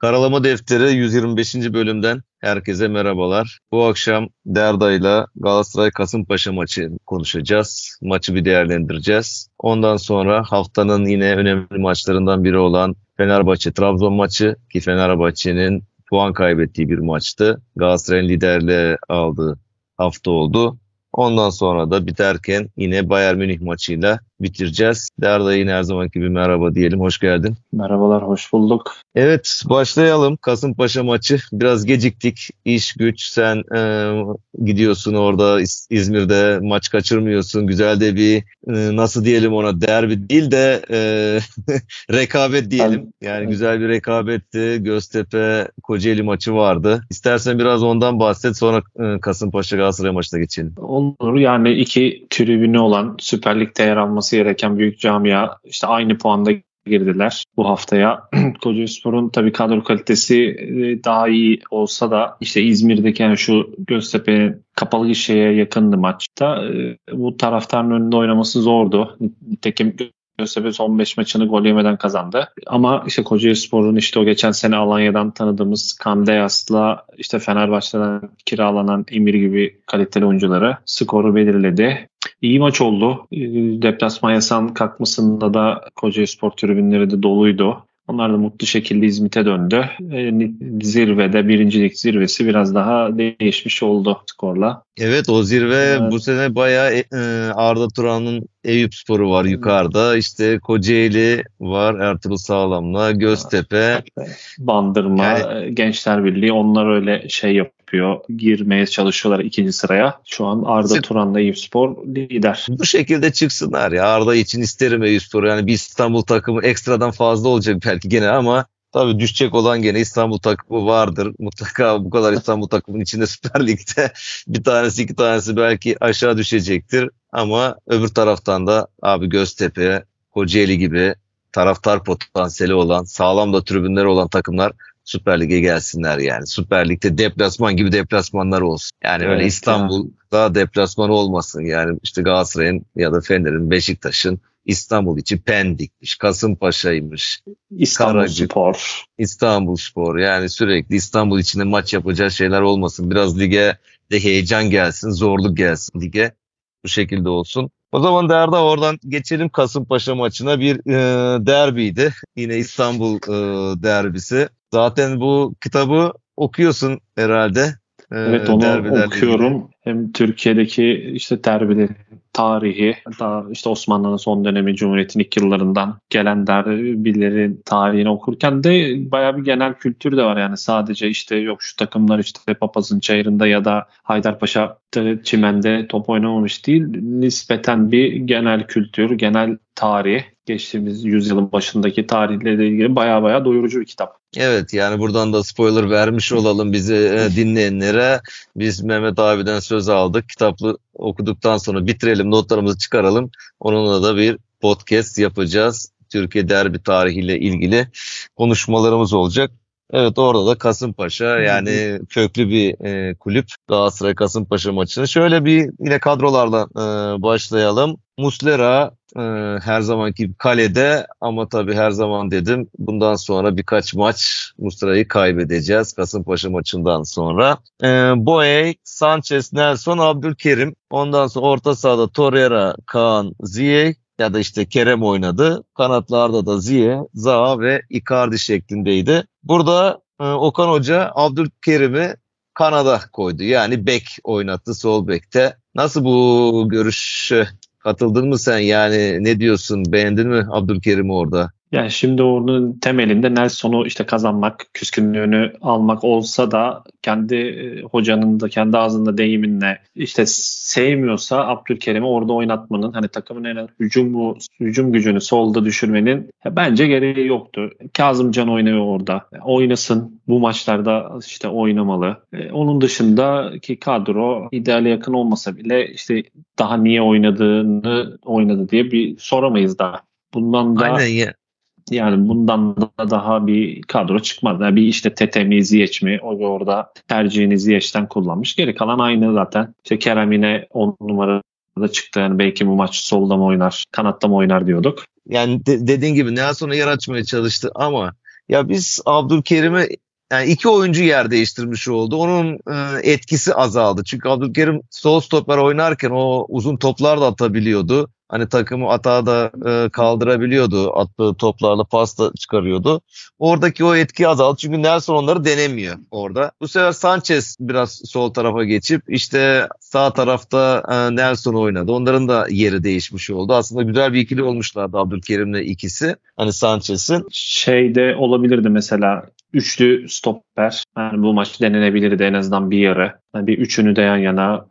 Karalama Defteri 125. bölümden herkese merhabalar. Bu akşam Derda ile Galatasaray Kasımpaşa maçı konuşacağız. Maçı bir değerlendireceğiz. Ondan sonra haftanın yine önemli maçlarından biri olan Fenerbahçe Trabzon maçı ki Fenerbahçe'nin puan kaybettiği bir maçtı. Galatasaray'ın liderliğe aldığı hafta oldu. Ondan sonra da biterken yine Bayern Münih maçıyla bitireceğiz. Derda yine her zamanki gibi merhaba diyelim. Hoş geldin. Merhabalar, hoş bulduk. Evet, başlayalım. Kasımpaşa maçı. Biraz geciktik. İş güç. Sen e, gidiyorsun orada İz- İzmir'de maç kaçırmıyorsun. Güzel de bir e, nasıl diyelim ona derbi değil de e, rekabet diyelim. Yani güzel bir rekabetti. Göztepe Kocaeli maçı vardı. İstersen biraz ondan bahset. Sonra e, Kasımpaşa Galatasaray maçına geçelim. Olur yani iki tribünü olan Süper Lig'de yer alması gereken büyük camia işte aynı puanda girdiler bu haftaya. Kocaelispor'un tabii kadro kalitesi e, daha iyi olsa da işte İzmir'deki yani şu Göztepe kapalı gişeye yakındı maçta. E, Bu taraftarın önünde oynaması zordu. Nitekim Göztepe son 5 maçını gol yemeden kazandı. Ama işte Kocaelispor'un işte o geçen sene Alanya'dan tanıdığımız Kandeyas'la işte Fenerbahçe'den kiralanan Emir gibi kaliteli oyuncuları skoru belirledi. İyi maç oldu. Ee, Deplasman yasağının kalkmasında da Kocaelispor tribünleri de doluydu. Onlar da mutlu şekilde İzmit'e döndü. Ee, Zirvede, birincilik zirvesi biraz daha değişmiş oldu skorla. Evet o zirve Evet. bu sene bayağı e, Arda Turan'ın Eyüp Sporu var yukarıda. İşte Kocaeli var Ertuğrul Sağlam'la Göztepe. Bandırma, Yani- e, Gençler Birliği onlar öyle şey yapıyor. Girmeye çalışıyorlar ikinci sıraya. Şu an Arda Turan'la Eyüpspor lider. Bu şekilde çıksınlar ya. Arda için isterim Eyüp Sporu. Yani bir İstanbul takımı ekstradan fazla olacak belki gene ama tabii düşecek olan gene İstanbul takımı vardır. Mutlaka bu kadar İstanbul takımının içinde Süper Lig'de bir tanesi iki tanesi belki aşağı düşecektir. Ama öbür taraftan da abi Göztepe, Kocaeli gibi taraftar potansiyeli olan, sağlam da tribünleri olan takımlar Süper Lig'e gelsinler yani. Süper Lig'de deplasman gibi deplasmanlar olsun. Yani öyle Evet, İstanbul'da deplasman olmasın. Yani işte Galatasaray'ın ya da Fener'in, Beşiktaş'ın İstanbul için Pendik'miş, Kasımpaşa'ymış, İstanbul Karacık. Spor. İstanbul Spor. Yani sürekli İstanbul içinde maç yapacağı şeyler olmasın. Biraz lige de heyecan gelsin, zorluk gelsin lige. Bu şekilde olsun. O zaman Derda oradan geçelim Kasımpaşa maçına bir e, derbiydi. Yine İstanbul e, derbisi. Zaten bu kitabı okuyorsun herhalde. Evet onu okuyorum. Hem Türkiye'deki işte derbilerin tarihi, daha işte Osmanlı'nın son dönemi, Cumhuriyet'in ilk yıllarından gelen derbilerin tarihini okurken de bayağı bir genel kültür de var. Yani sadece işte yok şu takımlar işte Papaz'ın çayırında ya da Haydarpaşa çimende top oynamamış değil. Nispeten bir genel kültür, genel tarih, geçtiğimiz yüzyılın başındaki tarihleriyle ilgili bayağı bayağı doyurucu bir kitap. Evet yani buradan da spoiler vermiş olalım bizi e, dinleyenlere. Biz Mehmet abiden söz aldık. Kitaplı okuduktan sonra bitirelim, notlarımızı çıkaralım. Onunla da bir podcast yapacağız. Türkiye derbi tarihiyle ilgili konuşmalarımız olacak. Evet orada da Kasımpaşa yani köklü bir e, kulüp Galatasaray Kasımpaşa maçını. Şöyle bir yine kadrolarla e, başlayalım. Muslera e, her zamanki kalede ama tabii her zaman dedim bundan sonra birkaç maç Muslera'yı kaybedeceğiz Kasımpaşa maçından sonra. E, Boey, Sanchez, Nelson, Abdülkerim. Ondan sonra orta sahada Torreira, Kaan, Ziyech ya da işte Kerem oynadı. Kanatlarda da Ziye, Zaha ve Icardi şeklindeydi. Burada e, Okan Hoca Abdülkerim'i kanada koydu. Yani bek oynattı sol bekte. Nasıl bu görüşe katıldın mı sen? Yani ne diyorsun? Beğendin mi Abdülkerim'i orada? Yani şimdi onun temelinde Nelson'u işte kazanmak, küskünlüğünü almak olsa da kendi e, hocanın da kendi ağzında deyiminle işte sevmiyorsa Abdülkerim'i orada oynatmanın hani takımın en hücum hücum gücünü solda düşürmenin bence gereği yoktu. Kazımcan oynuyor orada. Oynasın. Bu maçlarda işte oynamalı. E, onun dışındaki kadro ideale yakın olmasa bile işte daha niye oynadığını oynadı diye bir soramayız daha. Bundan da Aynen ya. Yani bundan da daha bir kadro çıkmaz. Yani bir işte Tete mi Ziyech mi o orada tercihini Ziyech'ten kullanmış. Geri kalan aynı zaten. İşte Kerem yine 10 numarada çıktı. Yani belki bu maç solda mı oynar, kanatta mı oynar diyorduk. Yani de- dediğin gibi Nelson'a yer açmaya çalıştı ama ya biz Abdülkerim'e yani iki oyuncu yer değiştirmiş oldu. Onun e, etkisi azaldı. Çünkü Abdülkerim sol stoper oynarken o uzun toplar da atabiliyordu. Hani takımı atağa da e, kaldırabiliyordu. Attığı toplarla pas da çıkarıyordu. Oradaki o etki azaldı. Çünkü Nelson onları denemiyor orada. Bu sefer Sanchez biraz sol tarafa geçip işte sağ tarafta e, Nelson oynadı. Onların da yeri değişmiş oldu. Aslında güzel bir ikili olmuşlardı Abdülkerim'le ikisi. Hani Sanchez'in. Şeyde olabilirdi mesela üçlü stopper. Yani bu maç denenebilirdi en azından bir yarı. Yani bir üçünü de yan yana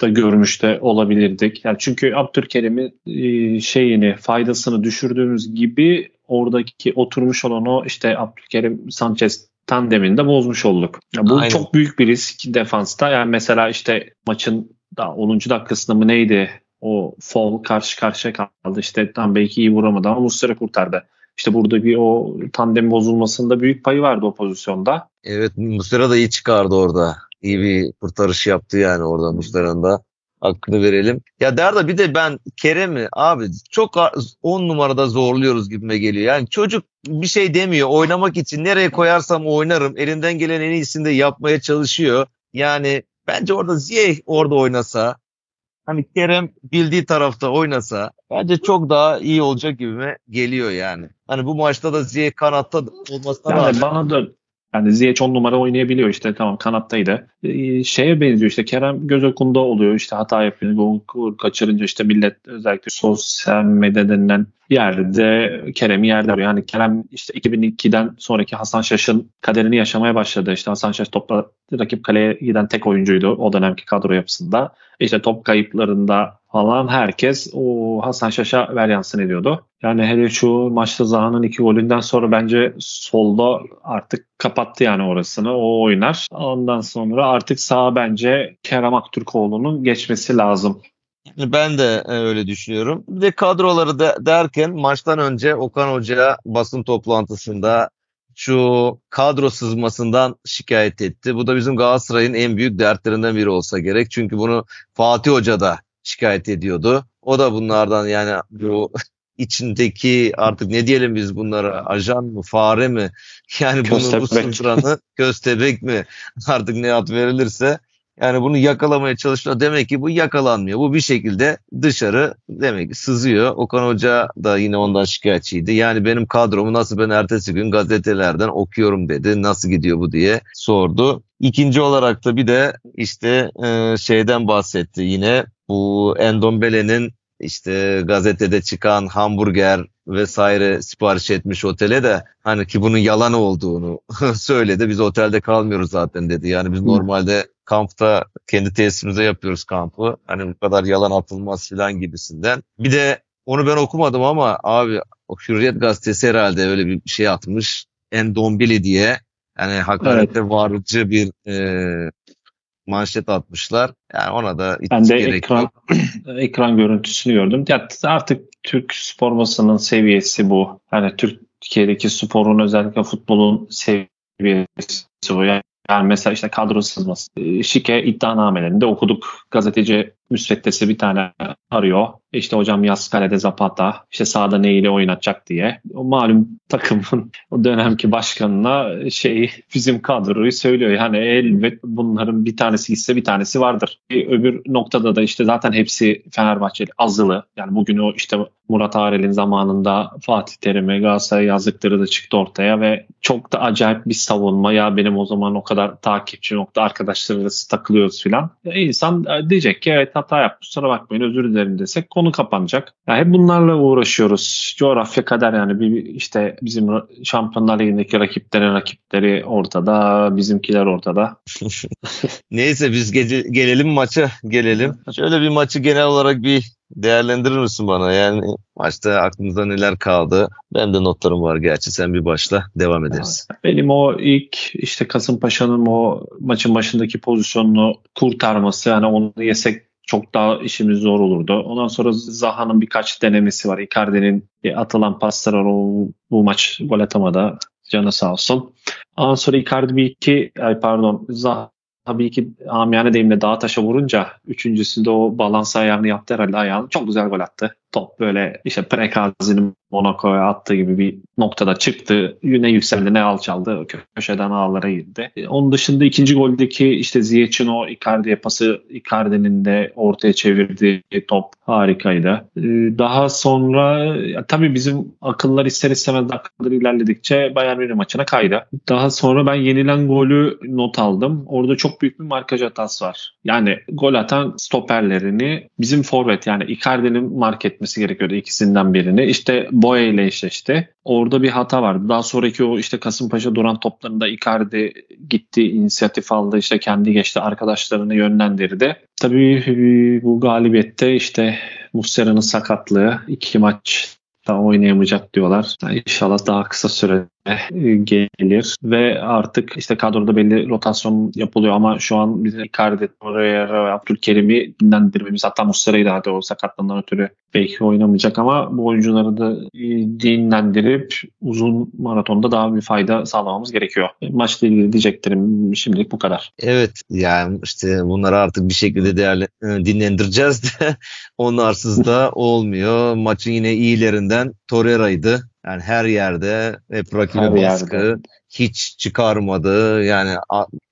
da görmüş de olabilirdik. Yani çünkü Abdülkerim'in e, şeyini faydasını düşürdüğümüz gibi oradaki oturmuş olan o işte Abdülkerim Sanchez tandemini de bozmuş olduk. Ya bu Aynen. çok büyük bir risk defansta. Yani mesela işte maçın daha 10. dakikasında mı neydi? O fall karşı karşıya kaldı. İşte tam belki iyi vuramadı ama Muslera kurtardı. İşte burada bir o tandem bozulmasında büyük payı vardı o pozisyonda. Evet Muslera da iyi çıkardı orada. İyi bir kurtarış yaptı yani orada Muslera'nın da. Hakkını verelim. Ya Derda bir de ben Kerem'i abi çok 10 numarada zorluyoruz gibime geliyor. Yani çocuk bir şey demiyor. Oynamak için nereye koyarsam oynarım. Elinden gelen en iyisini de yapmaya çalışıyor. Yani bence orada Ziyech orada oynasa hani Kerem bildiği tarafta oynasa bence çok daha iyi olacak gibime geliyor yani. Hani bu maçta da Ziyech kanatta olmasına Yani rağmen bana da yani Ziyech 10 numara oynayabiliyor işte tamam kanattaydı. Ee, şeye benziyor işte Kerem göz okunda oluyor işte hata yapıyor. Gol kaçırınca işte millet özellikle sosyal medya denilen yerde Kerem'i yerde arıyor. Yani Kerem işte 2002'den sonraki Hasan Şaş'ın kaderini yaşamaya başladı. İşte Hasan Şaş topla rakip kaleye giden tek oyuncuydu o dönemki kadro yapısında. İşte top kayıplarında falan herkes o Hasan Şaş'a veryansın ediyordu. Yani hele şu maçta Zaha'nın iki golünden sonra bence solda artık kapattı yani orasını. O oynar. Ondan sonra artık sağa bence Kerem Aktürkoğlu'nun geçmesi lazım. Ben de e, öyle düşünüyorum. Bir de kadroları da derken maçtan önce Okan Hoca basın toplantısında şu kadro sızmasından şikayet etti. Bu da bizim Galatasaray'ın en büyük dertlerinden biri olsa gerek. Çünkü bunu Fatih Hoca da şikayet ediyordu. O da bunlardan yani bu içindeki artık ne diyelim biz bunlara ajan mı fare mi yani bunu bu sıfıranı köstebek mi artık ne ad verilirse yani bunu yakalamaya çalışıyor. Demek ki bu yakalanmıyor. Bu bir şekilde dışarı demek ki sızıyor. Okan Hoca da yine ondan şikayetçiydi. Yani benim kadromu nasıl ben ertesi gün gazetelerden okuyorum dedi. Nasıl gidiyor bu diye sordu. İkinci olarak da bir de işte e, şeyden bahsetti yine. Bu Endombele'nin işte gazetede çıkan hamburger vesaire sipariş etmiş otele de hani ki bunun yalan olduğunu söyledi. Biz otelde kalmıyoruz zaten dedi. Yani biz normalde kampta kendi tesisimize yapıyoruz kampı. Hani bu kadar yalan atılmaz filan gibisinden. Bir de onu ben okumadım ama abi o Hürriyet gazetesi herhalde öyle bir şey atmış. Endombili diye. Yani hakarete varıcı bir e, manşet atmışlar. Yani ona da Ben de gerek ekran yok. ekran görüntüsünü gördüm. Ya artık Türk spor basının seviyesi bu. Yani Türkiye'deki sporun özellikle futbolun seviyesi bu. Yani mesela işte kadro sızması. Ee, Şike iddianamelerinde okuduk. Gazeteci müsveddesi bir tane arıyor. İşte hocam yaz kalede Zapata. işte sahada neyle oynatacak diye. O malum takımın o dönemki başkanına şey bizim kadroyu söylüyor. Yani elbet bunların bir tanesi ise bir tanesi vardır. Bir öbür noktada da işte zaten hepsi Fenerbahçeli azılı. Yani bugün o işte Murat Arel'in zamanında Fatih Terim'e Galatasaray yazdıkları da çıktı ortaya ve çok da acayip bir savunma. Ya benim o zaman o kadar takipçi nokta arkadaşlarıyla takılıyoruz filan. İnsan e, diyecek ki evet hata yapmış sonra bakmayın özür dilerim desek konu kapanacak. Ya hep bunlarla uğraşıyoruz. Coğrafya kadar yani bir işte bizim Şampiyonlar Ligi'ndeki rakiplerin rakipleri ortada, bizimkiler ortada. Neyse biz gece, gelelim maça gelelim. Şöyle bir maçı genel olarak bir değerlendirir misin bana? Yani maçta aklınızda neler kaldı? Benim de notlarım var gerçi. Sen bir başla devam ederiz. Benim o ilk işte Kasımpaşa'nın o maçın başındaki pozisyonunu kurtarması yani onu yesek çok daha işimiz zor olurdu. Ondan sonra Zaha'nın birkaç denemesi var. Icardi'nin atılan paslar o bu maç gol atamadı. Canı sağ olsun. Ondan sonra Icardi bir iki ay pardon Zaha tabii ki amiyane deyimle dağa taşa vurunca üçüncüsünde o balans ayağını yaptı herhalde ayağını. Çok güzel gol attı. Top böyle işte Prekazi'nin Monaco'ya attığı gibi bir noktada çıktı. Ne yükseldi ne alçaldı. Köşeden ağlara girdi. E, onun dışında ikinci goldeki işte Ziyech'in o Icardi'ye pası Icardi'nin de ortaya çevirdiği top harikaydı. E, daha sonra tabii bizim akıllar ister istemez akıllar ilerledikçe Bayern Münih maçına kaydı. Daha sonra ben yenilen golü not aldım. Orada çok büyük bir markaj hatası var. Yani gol atan stoperlerini bizim forvet yani Icardi'nin mark gerekiyordu ikisinden birini. İşte Boya ile eşleşti. Orada bir hata vardı. Daha sonraki o işte Kasımpaşa duran toplarında Icardi gitti, inisiyatif aldı, işte kendi geçti, arkadaşlarını yönlendirdi. Tabii bu galibiyette işte Muslera'nın sakatlığı, iki maç da oynayamayacak diyorlar. İnşallah daha kısa sürede e, gelir ve artık işte kadroda belli rotasyon yapılıyor ama şu an bizim Icardi, Torreira, Abdülkerim'i dinlendirmemiz hatta Muslera'yı da hadi o sakatlığından ötürü belki oynamayacak ama bu oyuncuları da e, dinlendirip uzun maratonda daha bir fayda sağlamamız gerekiyor. Maçla ilgili diyeceklerim şimdilik bu kadar. Evet yani işte bunları artık bir şekilde değerli, e, dinlendireceğiz de onlarsız da olmuyor. Maçın yine iyilerinden Torreira'ydı. Yani her yerde hep rakibe her baskı. Yerde. Hiç çıkarmadı. Yani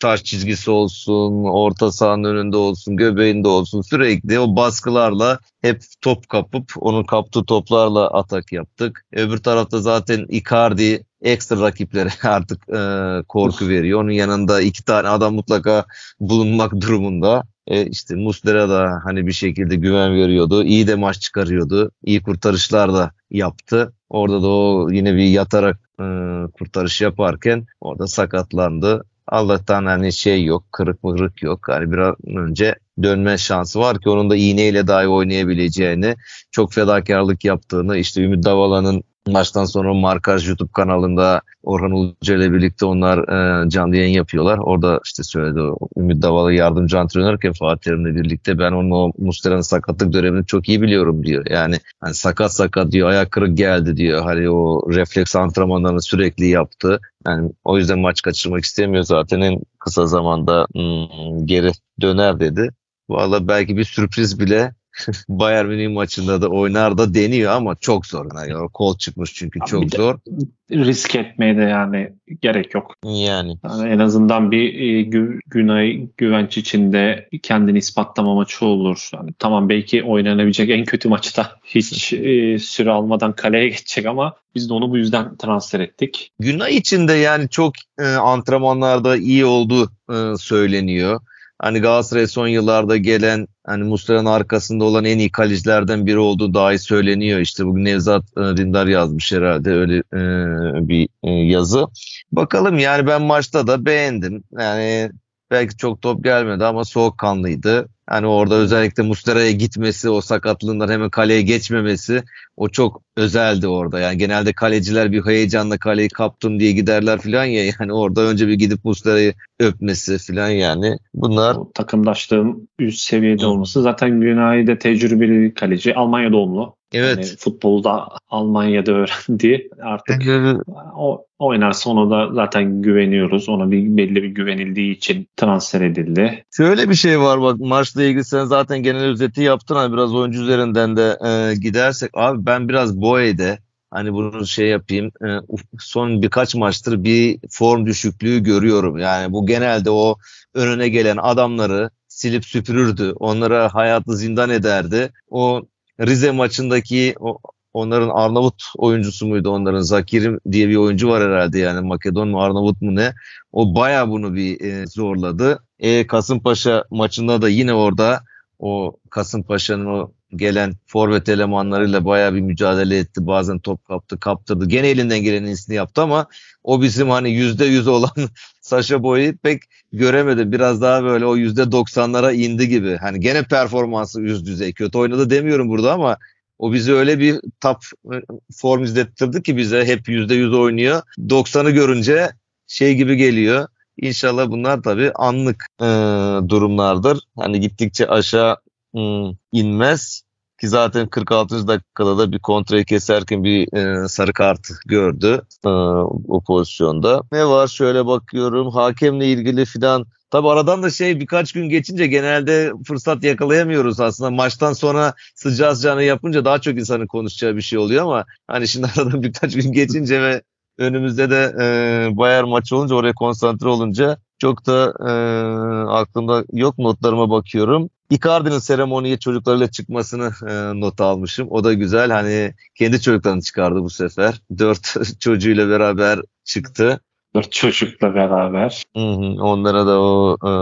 taş çizgisi olsun, orta sahanın önünde olsun, göbeğinde olsun sürekli o baskılarla hep top kapıp onun kaptığı toplarla atak yaptık. Öbür tarafta zaten Icardi ekstra rakiplere artık e, korku veriyor. Onun yanında iki tane adam mutlaka bulunmak durumunda. E, işte Muslera da hani bir şekilde güven veriyordu. İyi de maç çıkarıyordu. İyi kurtarışlar da yaptı. Orada da o yine bir yatarak e, kurtarış yaparken orada sakatlandı. Allah'tan hani şey yok, kırık mırık yok. Hani bir an önce dönme şansı var ki onun da iğneyle dahi oynayabileceğini, çok fedakarlık yaptığını, işte Ümit Davala'nın Maçtan sonra Markaj YouTube kanalında Orhan Uluca ile birlikte onlar e, canlı yayın yapıyorlar. Orada işte söyledi Ümit Davalı yardımcı antrenörken Fatih Terim'le birlikte ben onun o Mustera'nın sakatlık dönemini çok iyi biliyorum diyor. Yani hani sakat sakat diyor ayak kırık geldi diyor. Hani o refleks antrenmanlarını sürekli yaptı. Yani o yüzden maç kaçırmak istemiyor zaten en kısa zamanda hmm, geri döner dedi. Valla belki bir sürpriz bile Bayern Münih maçında da oynar da deniyor ama çok zor. Yani kol çıkmış çünkü Abi çok zor. Risk etmeye de yani gerek yok. Yani. yani en azından bir e, gü, Günay güvenç içinde kendini ispatlama maçı olur. Yani tamam belki oynanabilecek en kötü maçta hiç e, süre almadan kaleye geçecek ama biz de onu bu yüzden transfer ettik. Günay içinde yani çok e, antrenmanlarda iyi olduğu e, söyleniyor. Hani Galatasaray son yıllarda gelen hani Muslera'nın arkasında olan en iyi kalecilerden biri olduğu dahi söyleniyor. İşte bugün Nevzat e, Dindar yazmış herhalde öyle e, bir e, yazı. Bakalım yani ben maçta da beğendim. Yani belki çok top gelmedi ama soğukkanlıydı. Hani orada özellikle Muslera'ya gitmesi, o sakatlığından hemen kaleye geçmemesi o çok özeldi orada. Yani genelde kaleciler bir heyecanla kaleyi kaptım diye giderler falan ya. Yani orada önce bir gidip Muslera'yı öpmesi falan yani. Bunlar o takımdaşlığın üst seviyede olması. Zaten Günay'da tecrübeli kaleci. Almanya doğumlu. Evet. Yani futbolda Almanya'da öğrendi. Artık o oynarsa ona da zaten güveniyoruz. Ona bir belli bir güvenildiği için transfer edildi. Şöyle bir şey var bak maçla ilgili sen zaten genel özeti yaptın hani biraz oyuncu üzerinden de e, gidersek abi ben biraz Boye'de hani bunu şey yapayım e, son birkaç maçtır bir form düşüklüğü görüyorum. Yani bu genelde o önüne gelen adamları silip süpürürdü. Onlara hayatı zindan ederdi. O Rize maçındaki o onların Arnavut oyuncusu muydu onların Zakirim diye bir oyuncu var herhalde yani Makedon mu Arnavut mu ne o baya bunu bir e, zorladı. E, Kasımpaşa maçında da yine orada o Kasımpaşa'nın o gelen forvet elemanlarıyla baya bir mücadele etti. Bazen top kaptı, kaptırdı. Gene elinden gelenin iyisini yaptı ama o bizim hani yüzde yüz olan Sasha Boy'u pek göremedim. Biraz daha böyle o yüzde doksanlara indi gibi. Hani gene performansı yüz düzey. Kötü oynadı demiyorum burada ama o bizi öyle bir top form izlettirdi ki bize hep yüzde yüz oynuyor. 90'ı görünce şey gibi geliyor. İnşallah bunlar tabii anlık e, durumlardır. Hani gittikçe aşağı e, inmez. Ki zaten 46. dakikada da bir kontrayı keserken bir e, sarı kart gördü e, o pozisyonda. Ne var şöyle bakıyorum hakemle ilgili filan Tabi aradan da şey birkaç gün geçince genelde fırsat yakalayamıyoruz aslında. Maçtan sonra sıcağı sıcağına yapınca daha çok insanın konuşacağı bir şey oluyor ama hani şimdi aradan birkaç gün geçince ve önümüzde de e, Bayern maçı olunca oraya konsantre olunca çok da e, aklımda yok notlarıma bakıyorum. Icardi'nin seremoniye çocuklarıyla çıkmasını e, not almışım. O da güzel. Hani kendi çocuklarını çıkardı bu sefer. Dört çocuğuyla beraber çıktı. Dört çocukla beraber. Hı hı, onlara da o e,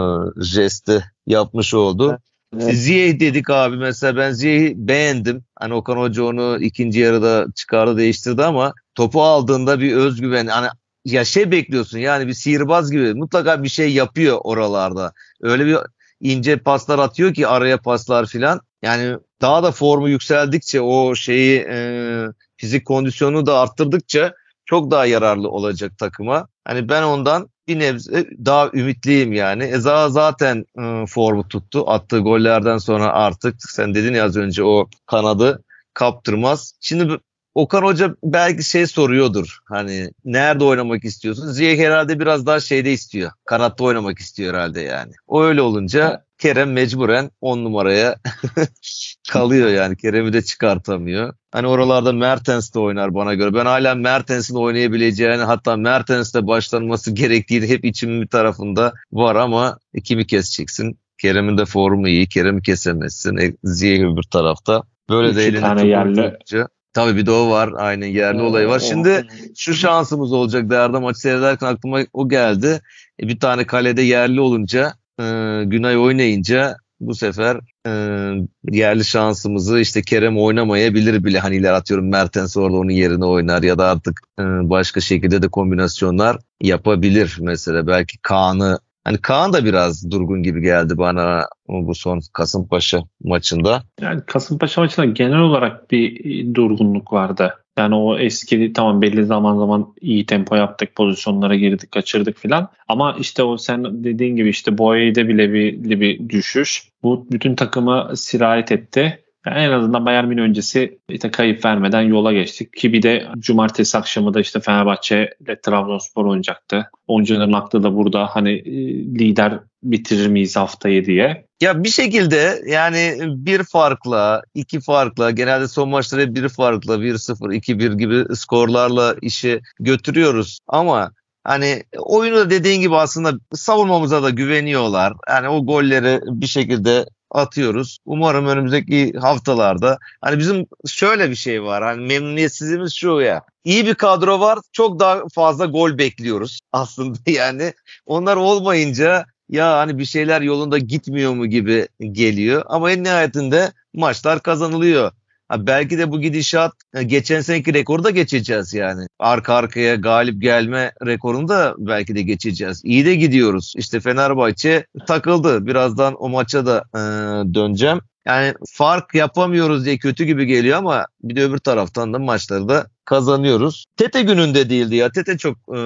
jesti yapmış oldu. Evet. Ziyeh dedik abi mesela ben Ziyeh'i beğendim. Hani Okan Hoca onu ikinci yarıda çıkardı değiştirdi ama topu aldığında bir özgüven hani ya şey bekliyorsun yani bir sihirbaz gibi mutlaka bir şey yapıyor oralarda. Öyle bir ince paslar atıyor ki araya paslar filan. Yani daha da formu yükseldikçe o şeyi e, fizik kondisyonu da arttırdıkça çok daha yararlı olacak takıma. Hani ben ondan bir nebze daha ümitliyim yani. Eza zaten e, formu tuttu. Attığı gollerden sonra artık sen dedin ya az önce o kanadı kaptırmaz. Şimdi Okan Hoca belki şey soruyordur. Hani nerede oynamak istiyorsun? Ziyech herhalde biraz daha şeyde istiyor. Kanatta oynamak istiyor herhalde yani. O öyle olunca Kerem mecburen 10 numaraya kalıyor yani. Kerem'i de çıkartamıyor. Hani oralarda Mertens de oynar bana göre. Ben hala Mertens'in oynayabileceğini hatta Mertens'te başlanması gerektiğini hep içimin bir tarafında var ama kimi keseceksin? Kerem'in de formu iyi. Kerem'i kesemezsin. E, Ziyech öbür tarafta. Böyle İki de elini tane yerli. Tabii bir de o var. Aynen yerli olayı var. Şimdi şu şansımız olacak. Değerde maçı seyrederken aklıma o geldi. E, bir tane kalede yerli olunca e, Günay oynayınca bu sefer e, yerli şansımızı işte Kerem oynamayabilir bile. Hani ileri atıyorum Mertens orada onun yerine oynar ya da artık e, başka şekilde de kombinasyonlar yapabilir mesela. Belki Kaan'ı Hani Kaan da biraz durgun gibi geldi bana bu son Kasımpaşa maçında. Yani Kasımpaşa maçında genel olarak bir durgunluk vardı. Yani o eski tamam belli zaman zaman iyi tempo yaptık, pozisyonlara girdik, kaçırdık filan. Ama işte o sen dediğin gibi işte Boye'de bile bir, bir düşüş. Bu bütün takıma sirayet etti. Yani en azından Bayern Münih öncesi işte kayıp vermeden yola geçtik. Ki bir de cumartesi akşamı da işte Fenerbahçe ile Trabzonspor oynayacaktı. Oyuncuların aklı da burada hani e, lider bitirir miyiz haftayı diye. Ya bir şekilde yani bir farkla, iki farkla, genelde son maçları bir farkla, 1-0, 2-1 gibi skorlarla işi götürüyoruz. Ama Hani oyunu da dediğin gibi aslında savunmamıza da güveniyorlar. Yani o golleri bir şekilde atıyoruz. Umarım önümüzdeki haftalarda hani bizim şöyle bir şey var. Hani memnuniyetsizliğimiz şu ya. İyi bir kadro var. Çok daha fazla gol bekliyoruz aslında yani. Onlar olmayınca ya hani bir şeyler yolunda gitmiyor mu gibi geliyor. Ama en nihayetinde maçlar kazanılıyor. Belki de bu gidişat e, geçen seneki rekoru da geçeceğiz yani. Arka arkaya galip gelme rekorunu da belki de geçeceğiz. İyi de gidiyoruz. İşte Fenerbahçe takıldı. Birazdan o maça da e, döneceğim. Yani fark yapamıyoruz diye kötü gibi geliyor ama bir de öbür taraftan da maçları da kazanıyoruz. Tete gününde değildi ya. Tete çok e,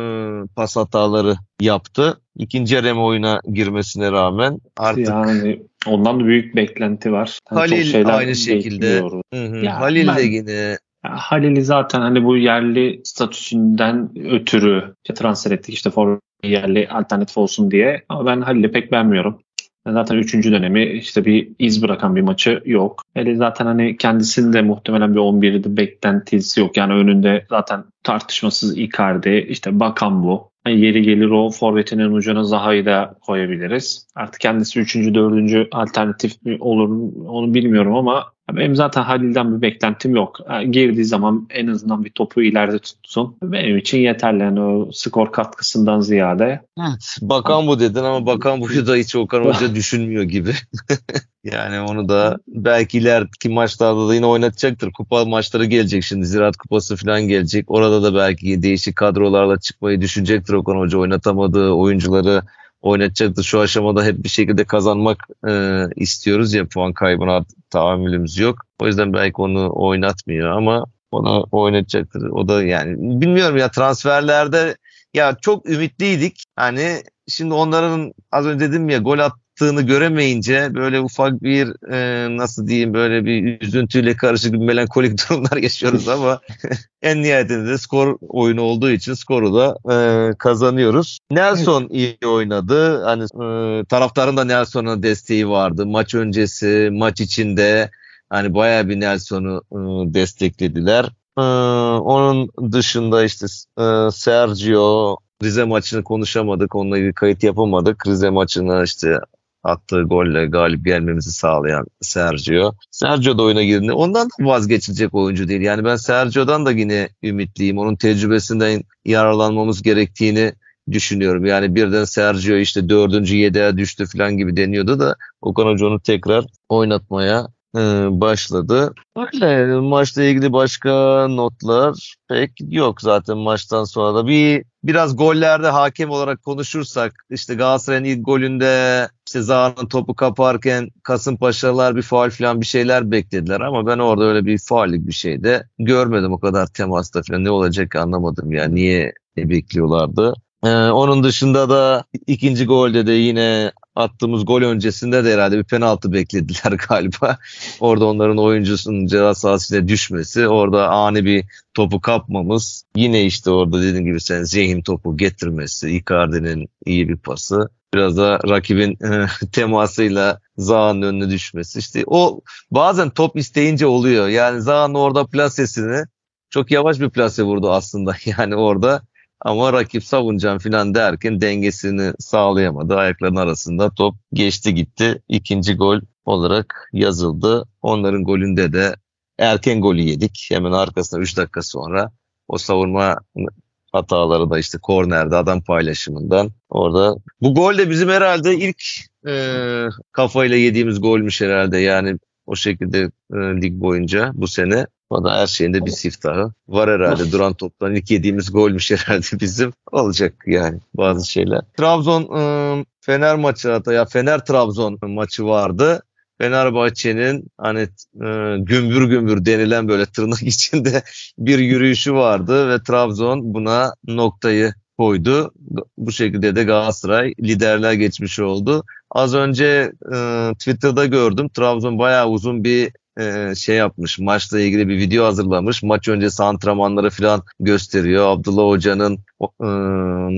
pas hataları yaptı. İkinci yarı oyuna girmesine rağmen artık yani ondan da büyük beklenti var. Yani Halil aynı şekilde. Hı hı. Ya Halil ben, de yine Halil'i zaten hani bu yerli statüsünden ötürü transfer ettik işte forvet yerli alternatif olsun diye. Ama ben Halil'i pek beğenmiyorum. Zaten üçüncü dönemi işte bir iz bırakan bir maçı yok. Hele zaten hani kendisinde muhtemelen bir 11'de beklentisi yok. Yani önünde zaten tartışmasız Icardi, işte Bakan bu. Hani yeri gelir o forvetinin ucuna Zaha'yı da koyabiliriz. Artık kendisi üçüncü, dördüncü alternatif olur onu bilmiyorum ama Benim zaten Halil'den bir beklentim yok. girdiği zaman en azından bir topu ileride tutsun. Benim için yeterli. Yani o skor katkısından ziyade. Evet. Bakan bu dedin ama bakan buyu da hiç Okan Hoca düşünmüyor gibi. yani onu da belki ileriki maçlarda da yine oynatacaktır. Kupa maçları gelecek şimdi. Ziraat Kupası falan gelecek. Orada da belki değişik kadrolarla çıkmayı düşünecektir Okan Hoca. Oynatamadığı oyuncuları oynatacaktır. Şu aşamada hep bir şekilde kazanmak e, istiyoruz ya puan kaybına tahammülümüz yok. O yüzden belki onu oynatmıyor ama onu oynatacaktır. O da yani bilmiyorum ya transferlerde ya çok ümitliydik. Hani şimdi onların az önce dedim ya gol at attığını göremeyince böyle ufak bir e, nasıl diyeyim böyle bir üzüntüyle karışık bir melankolik durumlar yaşıyoruz ama en nihayetinde de skor oyunu olduğu için skoru da e, kazanıyoruz. Nelson iyi oynadı. Hani e, taraftarın da Nelson'a desteği vardı. Maç öncesi, maç içinde hani bayağı bir Nelson'u e, desteklediler. Ee, onun dışında işte e, Sergio Rize maçını konuşamadık. Onunla ilgili kayıt yapamadık. Rize maçına işte attığı golle galip gelmemizi sağlayan Sergio. Sergio da oyuna girdi. Ondan da vazgeçilecek oyuncu değil. Yani ben Sergio'dan da yine ümitliyim. Onun tecrübesinden yararlanmamız gerektiğini düşünüyorum. Yani birden Sergio işte dördüncü yedeğe düştü falan gibi deniyordu da Okan Hoca onu tekrar oynatmaya e, başladı. Öyle maçla ilgili başka notlar pek yok zaten maçtan sonra da. Bir biraz gollerde hakem olarak konuşursak işte Galatasaray'ın ilk golünde işte Zaha'nın topu kaparken Kasımpaşalılar bir faal falan bir şeyler beklediler ama ben orada öyle bir faallik bir şey de görmedim o kadar temasta falan ne olacak anlamadım ya niye bekliyorlardı. Ee, onun dışında da ikinci golde de yine attığımız gol öncesinde de herhalde bir penaltı beklediler galiba. Orada onların oyuncusunun ceza sahasına düşmesi, orada ani bir topu kapmamız. Yine işte orada dediğim gibi sen zihin topu getirmesi, Icardi'nin iyi bir pası. Biraz da rakibin temasıyla Zaha'nın önüne düşmesi. İşte o bazen top isteyince oluyor. Yani Zaha'nın orada plasesini çok yavaş bir plase vurdu aslında. Yani orada ama rakip savunacağım falan derken dengesini sağlayamadı. Ayaklarının arasında top geçti gitti. İkinci gol olarak yazıldı. Onların golünde de erken golü yedik. Hemen arkasında 3 dakika sonra o savunma hataları da işte kornerde adam paylaşımından orada. Bu gol de bizim herhalde ilk e, kafayla yediğimiz golmüş herhalde. Yani o şekilde e, lig boyunca bu sene. Da her şeyinde bir siftahı var herhalde. Duran toptan ilk yediğimiz golmüş herhalde bizim. Olacak yani bazı şeyler. Trabzon ıı, Fener maçı hatta ya Fener Trabzon maçı vardı. Fenerbahçe'nin hani e, gümbür gümbür denilen böyle tırnak içinde bir yürüyüşü vardı ve Trabzon buna noktayı koydu. Bu şekilde de Galatasaray liderler geçmiş oldu. Az önce e, Twitter'da gördüm. Trabzon bayağı uzun bir e, şey yapmış. Maçla ilgili bir video hazırlamış. Maç öncesi antrenmanları falan gösteriyor. Abdullah Hoca'nın e,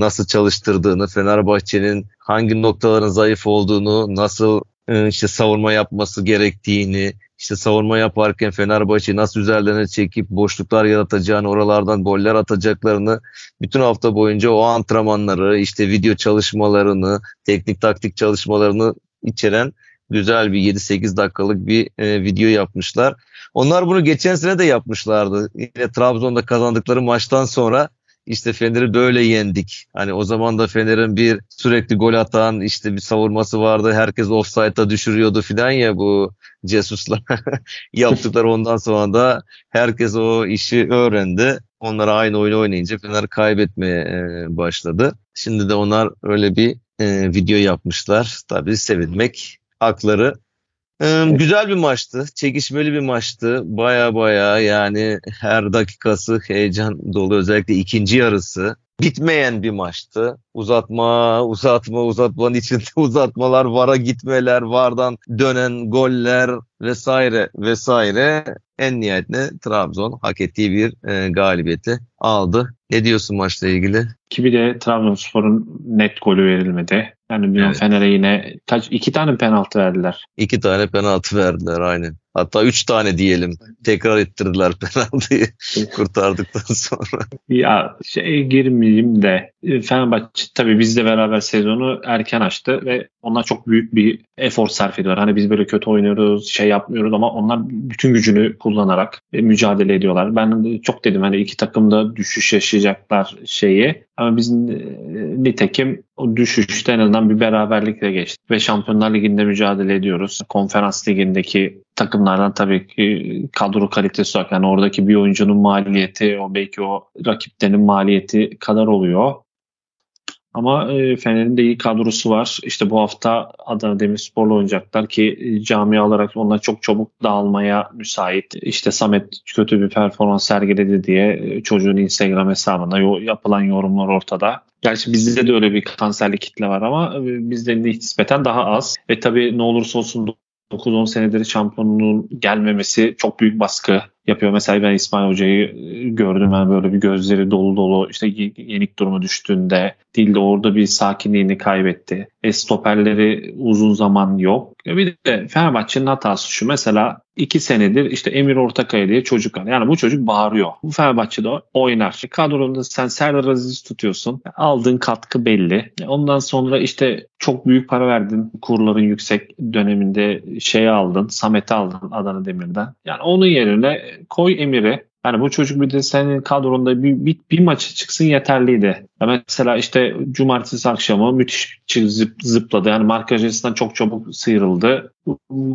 nasıl çalıştırdığını, Fenerbahçe'nin hangi noktaların zayıf olduğunu, nasıl e, işte savunma yapması gerektiğini, işte savunma yaparken Fenerbahçe nasıl üzerlerine çekip boşluklar yaratacağını, oralardan goller atacaklarını bütün hafta boyunca o antrenmanları, işte video çalışmalarını, teknik taktik çalışmalarını içeren güzel bir 7-8 dakikalık bir e, video yapmışlar. Onlar bunu geçen sene de yapmışlardı. Yine Trabzon'da kazandıkları maçtan sonra işte Fener'i böyle yendik. Hani o zaman da Fener'in bir sürekli gol atan işte bir savurması vardı. Herkes offside'a düşürüyordu filan ya bu Cesus'la yaptıkları ondan sonra da herkes o işi öğrendi. Onlar aynı oyunu oynayınca Fener kaybetmeye e, başladı. Şimdi de onlar öyle bir e, video yapmışlar. Tabii sevinmek hakları. Ee, güzel bir maçtı. Çekişmeli bir maçtı. Baya baya yani her dakikası heyecan dolu. Özellikle ikinci yarısı. Bitmeyen bir maçtı. Uzatma, uzatma, uzatmanın içinde uzatmalar, vara gitmeler, vardan dönen goller vesaire vesaire. En nihayetinde Trabzon hak ettiği bir e, galibiyeti aldı. Ne diyorsun maçla ilgili? Ki bir de Trabzonspor'un net golü verilmedi. Yani bilmiyorum Evet. Fener'e yine kaç iki tane penaltı verdiler. İki tane penaltı verdiler aynı. Hatta üç tane diyelim. Tekrar ettirdiler penaltıyı kurtardıktan sonra. Ya şey girmeyeyim de e, Fenerbahçe tabii bizle beraber sezonu erken açtı ve onlar çok büyük bir efor sarf ediyorlar. Hani biz böyle kötü oynuyoruz, şey yapmıyoruz ama onlar bütün gücünü kullanarak e, mücadele ediyorlar. Ben de çok dedim hani iki takım da düşüş yaşayacaklar şeyi. Ama biz e, nitekim o düşüşte en azından bir beraberlikle geçtik. Ve Şampiyonlar Ligi'nde mücadele ediyoruz. Konferans Ligi'ndeki takımlardan tabii ki kadro kalitesi olarak yani oradaki bir oyuncunun maliyeti o belki o rakiplerinin maliyeti kadar oluyor. Ama e, Fener'in de iyi kadrosu var. İşte bu hafta Adana Demirspor'la oynayacaklar ki e, cami olarak onlar çok çabuk dağılmaya müsait. İşte Samet kötü bir performans sergiledi diye e, çocuğun Instagram hesabında yo- yapılan yorumlar ortada. Gerçi bizde de öyle bir kanserli kitle var ama e, bizde nispeten daha az. Ve tabii ne olursa olsun 9-10 senedir şampiyonluğun gelmemesi çok büyük baskı yapıyor. Mesela ben İsmail Hoca'yı e, gördüm. Yani böyle bir gözleri dolu dolu işte yenik durumu düştüğünde değil de orada bir sakinliğini kaybetti. E, stoperleri uzun zaman yok. E, bir de Fenerbahçe'nin hatası şu. Mesela iki senedir işte Emir Ortakaya diye çocuk var. Yani bu çocuk bağırıyor. Bu Fenerbahçe'de oynar. Kadronda sen Serdar Aziz tutuyorsun. Aldığın katkı belli. E, Ondan sonra işte çok büyük para verdin. Kurların yüksek döneminde şey aldın. Samet'i aldın Adana Demir'den. Yani onun yerine koy Emir'i. Yani bu çocuk bir de senin kadronda bir, bir, bir maçı çıksın yeterliydi. Ya mesela işte cumartesi akşamı müthiş zıp, zıpladı. Yani markaj açısından çok çabuk sıyrıldı.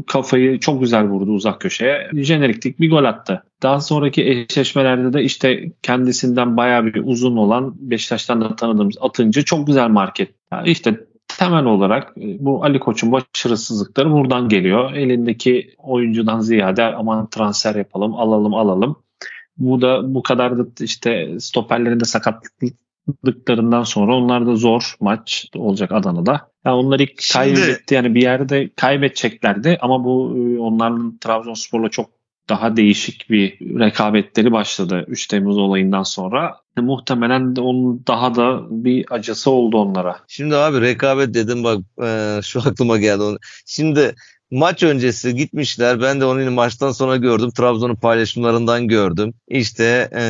Kafayı çok güzel vurdu uzak köşeye. Jeneriklik bir gol attı. Daha sonraki eşleşmelerde de işte kendisinden bayağı bir uzun olan Beşiktaş'tan da tanıdığımız Atıncı çok güzel market. Yani işte temel olarak e, bu Ali Koç'un başarısızlıkları buradan geliyor. Elindeki oyuncudan ziyade aman transfer yapalım, alalım, alalım. Bu da bu kadar da işte stoperlerin de sakatlıklarından sonra onlar da zor maç olacak Adana'da. Yani onları Şimdi- kaybetti yani bir yerde kaybedeceklerdi ama bu e, onların Trabzonspor'la çok daha değişik bir rekabetleri başladı 3 Temmuz olayından sonra. E, muhtemelen de onun daha da bir acısı oldu onlara. Şimdi abi rekabet dedim bak e, şu aklıma geldi. Şimdi maç öncesi gitmişler. Ben de onu maçtan sonra gördüm. Trabzon'un paylaşımlarından gördüm. İşte e,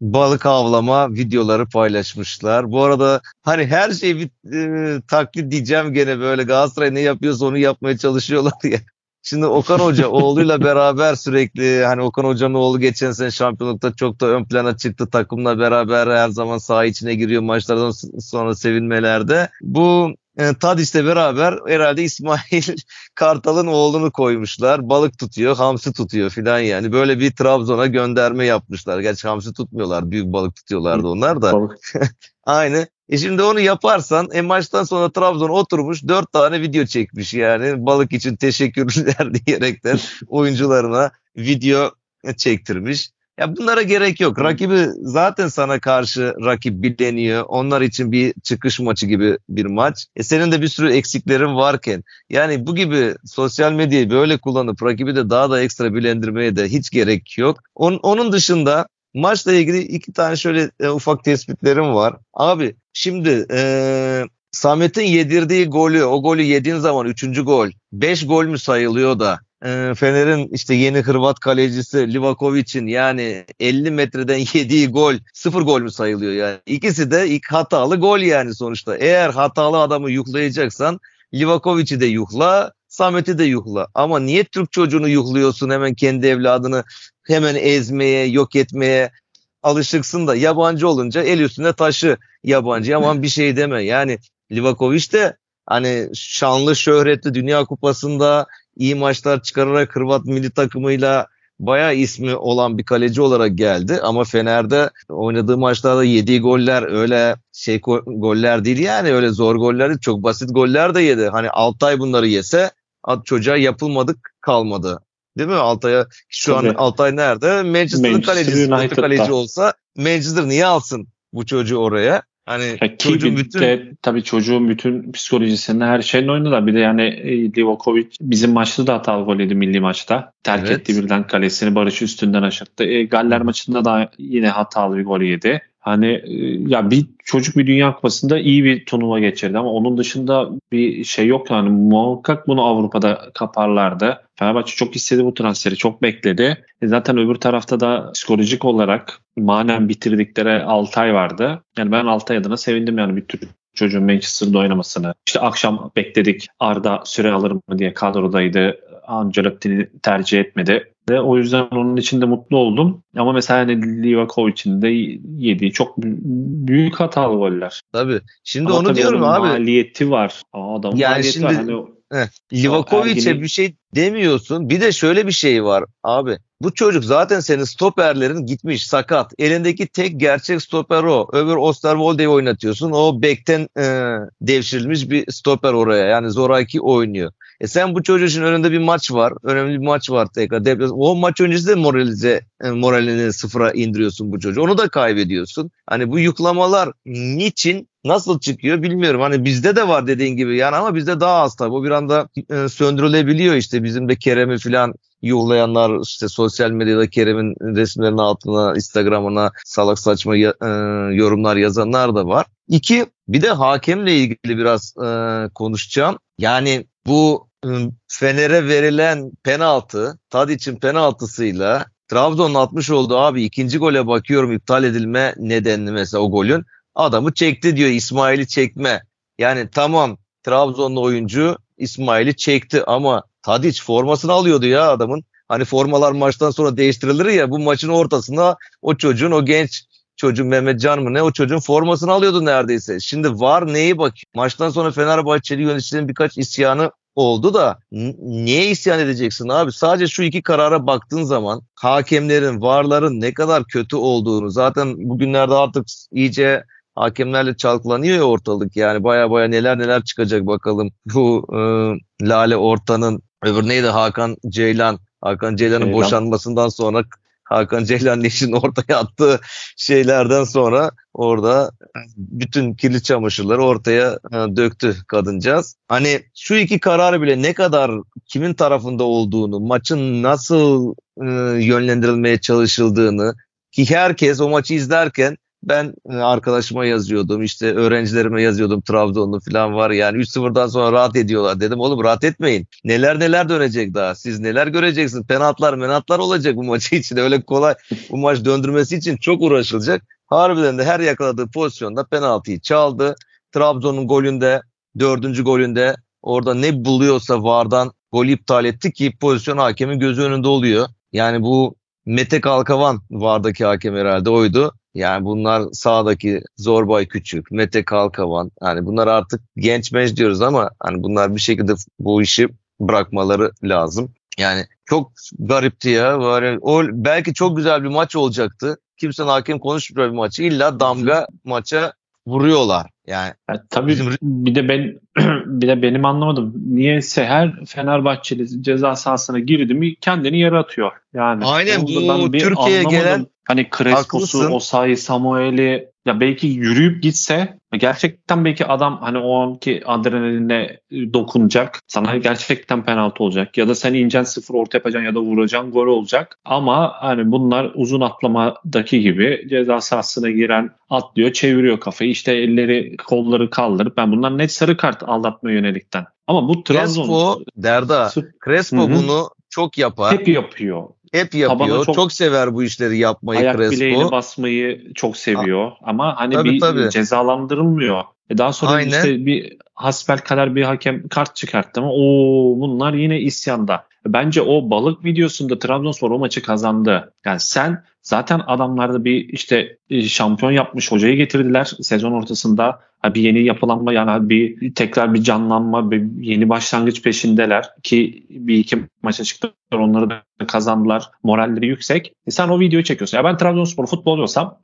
balık avlama videoları paylaşmışlar. Bu arada hani her şey bir e, taklit diyeceğim gene böyle Galatasaray ne yapıyorsa onu yapmaya çalışıyorlar ya. Şimdi Okan Hoca oğluyla beraber sürekli hani Okan Hoca'nın oğlu geçen sene şampiyonlukta çok da ön plana çıktı. Takımla beraber her zaman saha içine giriyor maçlardan sonra sevinmelerde. Bu e, Tadis'le beraber herhalde İsmail Kartal'ın oğlunu koymuşlar. Balık tutuyor, hamsi tutuyor filan yani. Böyle bir Trabzon'a gönderme yapmışlar. Gerçi hamsi tutmuyorlar. Büyük balık tutuyorlardı onlar da. Aynı. E şimdi onu yaparsan e maçtan sonra Trabzon oturmuş dört tane video çekmiş yani balık için teşekkürler diyerekten oyuncularına video çektirmiş. Ya bunlara gerek yok. Rakibi zaten sana karşı rakip bileniyor. Onlar için bir çıkış maçı gibi bir maç. E senin de bir sürü eksiklerin varken yani bu gibi sosyal medyayı böyle kullanıp rakibi de daha da ekstra bilendirmeye de hiç gerek yok. Onun, onun dışında Maçla ilgili iki tane şöyle e, ufak tespitlerim var. Abi şimdi e, Samet'in yedirdiği golü, o golü yediğin zaman üçüncü gol, beş gol mü sayılıyor da e, Fener'in işte yeni Hırvat kalecisi Livakovic'in yani 50 metreden yediği gol sıfır gol mü sayılıyor yani? İkisi de ilk hatalı gol yani sonuçta. Eğer hatalı adamı yuhlayacaksan Livakovic'i de yuhla, Samet'i de yuhla. Ama niye Türk çocuğunu yuhluyorsun hemen kendi evladını hemen ezmeye, yok etmeye alışıksın da yabancı olunca el üstüne taşı yabancı aman bir şey deme. Yani Livakovic de hani şanlı şöhretli Dünya Kupası'nda iyi maçlar çıkararak Hırvat milli takımıyla bayağı ismi olan bir kaleci olarak geldi ama Fener'de oynadığı maçlarda yediği goller öyle şey go- goller değil yani öyle zor goller değil çok basit goller de yedi. Hani Altay bunları yese at çocuğa yapılmadık kalmadı. Değil mi Altay'a? Şu Tabii. an Altay nerede? Manchester'ın Manchester kalecisi. United'da. kaleci olsa Manchester niye alsın bu çocuğu oraya? Hani Ya ki çocuğun bütün de tabii çocuğun bütün psikolojisini her şeyini oynadılar. Bir de yani e, Livakovic bizim maçta da hatalı gol yedi milli maçta. Terk Evet. etti birden kalesini Barış'ı üstünden aşırttı. E, Galler maçında da yine hatalı bir gol yedi. Hani e, ya bir çocuk bir Dünya Kupası'nda iyi bir turnuva geçirdi ama onun dışında bir şey yok yani muhakkak bunu Avrupa'da kaparlardı. Fenerbahçe çok istedi bu transferi, çok bekledi. E zaten öbür tarafta da psikolojik olarak manen bitirdikleri Altay vardı. Yani ben Altay adına sevindim yani bir tür çocuğun Manchester'da oynamasını. İşte akşam bekledik Arda süre alır mı diye kadrodaydı. Ancelotti'ni tercih etmedi. Ve o yüzden onun için de mutlu oldum. Ama mesela hani Livakovic'in de yediği çok büyük hatalı goller. Tabii. Şimdi Ama onu diyorum abi. Maliyeti var. Aa, adamın Yani maliyeti şimdi- var. Hani Livakovic'e bir şey demiyorsun. Bir de şöyle bir şey var abi. Bu çocuk zaten senin stoperlerin gitmiş sakat. Elindeki tek gerçek stoper o. Öbür Osterwolde'yi oynatıyorsun. O bekten e, devşirilmiş bir stoper oraya. Yani Zoraki oynuyor. E sen bu çocuğun önünde bir maç var. Önemli bir maç var tekrar. Deplas- O maç öncesi de moralize, e, moralini sıfıra indiriyorsun bu çocuğu. Onu da kaybediyorsun. Hani bu yüklamalar niçin nasıl çıkıyor bilmiyorum. Hani bizde de var dediğin gibi yani ama bizde daha az tabii. Bu bir anda e, söndürülebiliyor işte. Bizim de Kerem'i falan yuhlayanlar işte sosyal medyada Kerem'in resimlerinin altına, Instagram'ına salak saçma ya- e, yorumlar yazanlar da var. İki, bir de hakemle ilgili biraz e, konuşacağım. Yani bu e, Fener'e verilen penaltı, Tadic'in penaltısıyla Trabzon'un atmış olduğu abi ikinci gole bakıyorum iptal edilme nedenli mesela o golün. Adamı çekti diyor İsmail'i çekme. Yani tamam Trabzonlu oyuncu İsmail'i çekti ama Tadic formasını alıyordu ya adamın. Hani formalar maçtan sonra değiştirilir ya bu maçın ortasında o çocuğun o genç çocuğun Mehmet Can mı ne o çocuğun formasını alıyordu neredeyse. Şimdi var neyi bak maçtan sonra Fenerbahçeli yöneticilerin birkaç isyanı oldu da niye isyan edeceksin abi? Sadece şu iki karara baktığın zaman hakemlerin, varların ne kadar kötü olduğunu zaten bugünlerde artık iyice hakemlerle çalkalanıyor ya ortalık yani baya baya neler neler çıkacak bakalım. Bu e, Lale Orta'nın öbür neydi Hakan Ceylan Hakan Ceylan'ın Ceylan. boşanmasından sonra Hakan Ceylan'ın eşinin ortaya attığı şeylerden sonra orada bütün kirli çamaşırları ortaya e, döktü kadıncağız. Hani şu iki kararı bile ne kadar kimin tarafında olduğunu, maçın nasıl e, yönlendirilmeye çalışıldığını ki herkes o maçı izlerken ben e, arkadaşıma yazıyordum işte öğrencilerime yazıyordum Trabzonlu falan var yani 3-0'dan sonra rahat ediyorlar dedim oğlum rahat etmeyin. Neler neler dönecek daha siz neler göreceksiniz penaltılar menatlar olacak bu maçı için öyle kolay bu maç döndürmesi için çok uğraşılacak. Harbiden de her yakaladığı pozisyonda penaltıyı çaldı. Trabzon'un golünde dördüncü golünde orada ne buluyorsa VAR'dan gol iptal etti ki pozisyon hakemin gözü önünde oluyor. Yani bu Mete Kalkavan VAR'daki hakem herhalde oydu. Yani bunlar sağdaki Zorbay Küçük, Mete Kalkavan. Yani bunlar artık genç menç diyoruz ama hani bunlar bir şekilde bu işi bırakmaları lazım. Yani çok garipti ya. Böyle, o belki çok güzel bir maç olacaktı. Kimsenin hakem konuşmuyor bir maçı. İlla damga maça vuruyorlar. Yani Ya tabii Bizim- bir de ben bir de benim anlamadım. Niyeyse her Fenerbahçeli ceza sahasına girdi mi kendini yere atıyor. Yani Aynen, bu Türkiye'ye anlamadım. gelen- hani Crespo'su. Osayi, Samuel'i ya belki yürüyüp gitse gerçekten belki adam hani o anki adrenaline dokunacak. Sana gerçekten penaltı olacak. Ya da sen incen sıfır orta yapacaksın ya da vuracaksın gol olacak. Ama hani bunlar uzun atlamadaki gibi ceza sahasına giren atlıyor, çeviriyor kafayı. İşte elleri, kolları kaldırıp ben bunlar net sarı kart aldatma yönelikten. Ama bu Trabzon Crespo, Derda, Crespo Hı hı. bunu çok yapar. Hep, hep yapıyor. Çok, çok- sever bu işleri yapmayı Ayak Crespo. bileğini basmayı çok seviyor. Ama hani Tabii, bir tabii. cezalandırılmıyor. E daha sonra Aynen. işte bir hasbel kadar bir hakem kart çıkarttı ama o bunlar yine isyanda. Bence o balık videosunda Trabzonspor o maçı kazandı. Yani sen zaten adamlarda bir işte e, şampiyon yapmış hocayı getirdiler sezon ortasında. Bir yeni yapılanma yani bir tekrar bir canlanma, bir yeni başlangıç peşindeler ki bir iki maça çıktılar onları da kazandılar. Moralleri yüksek. E sen o videoyu çekiyorsun. Ya ben Trabzonspor futbolcu olsam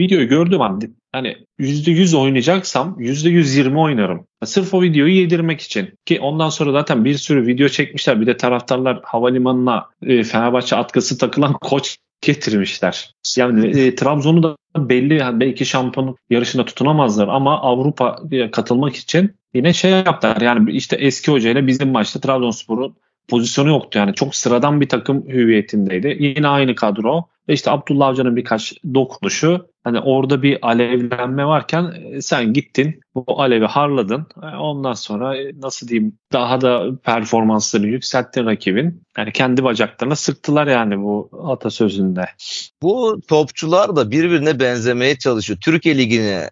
videoyu gördüğüm an hani %100 oynayacaksam %120 oynarım. Sırf o videoyu yedirmek için. Ki ondan sonra zaten bir sürü video çekmişler. Bir de taraftarlar havalimanına e, Fenerbahçe atkısı takılan koç getirmişler. Yani e, Trabzon'u da belli belki şampiyonluk yarışına tutunamazlar ama Avrupa'ya katılmak için yine şey yaptılar. Yani işte eski hocayla bizim maçta Trabzonspor'un pozisyonu yoktu yani. Çok sıradan bir takım hüviyetindeydi. Yine aynı kadro. Ve işte Abdullah Avcı'nın birkaç dokunuşu Hani orada bir alevlenme varken e, sen gittin bu alevi harladın. E, ondan sonra e, nasıl diyeyim daha da performanslarını yükselttin rakibin. Yani kendi bacaklarına sıktılar yani bu atasözünde. Bu topçular da birbirine benzemeye çalışıyor. Türkiye Ligi'ne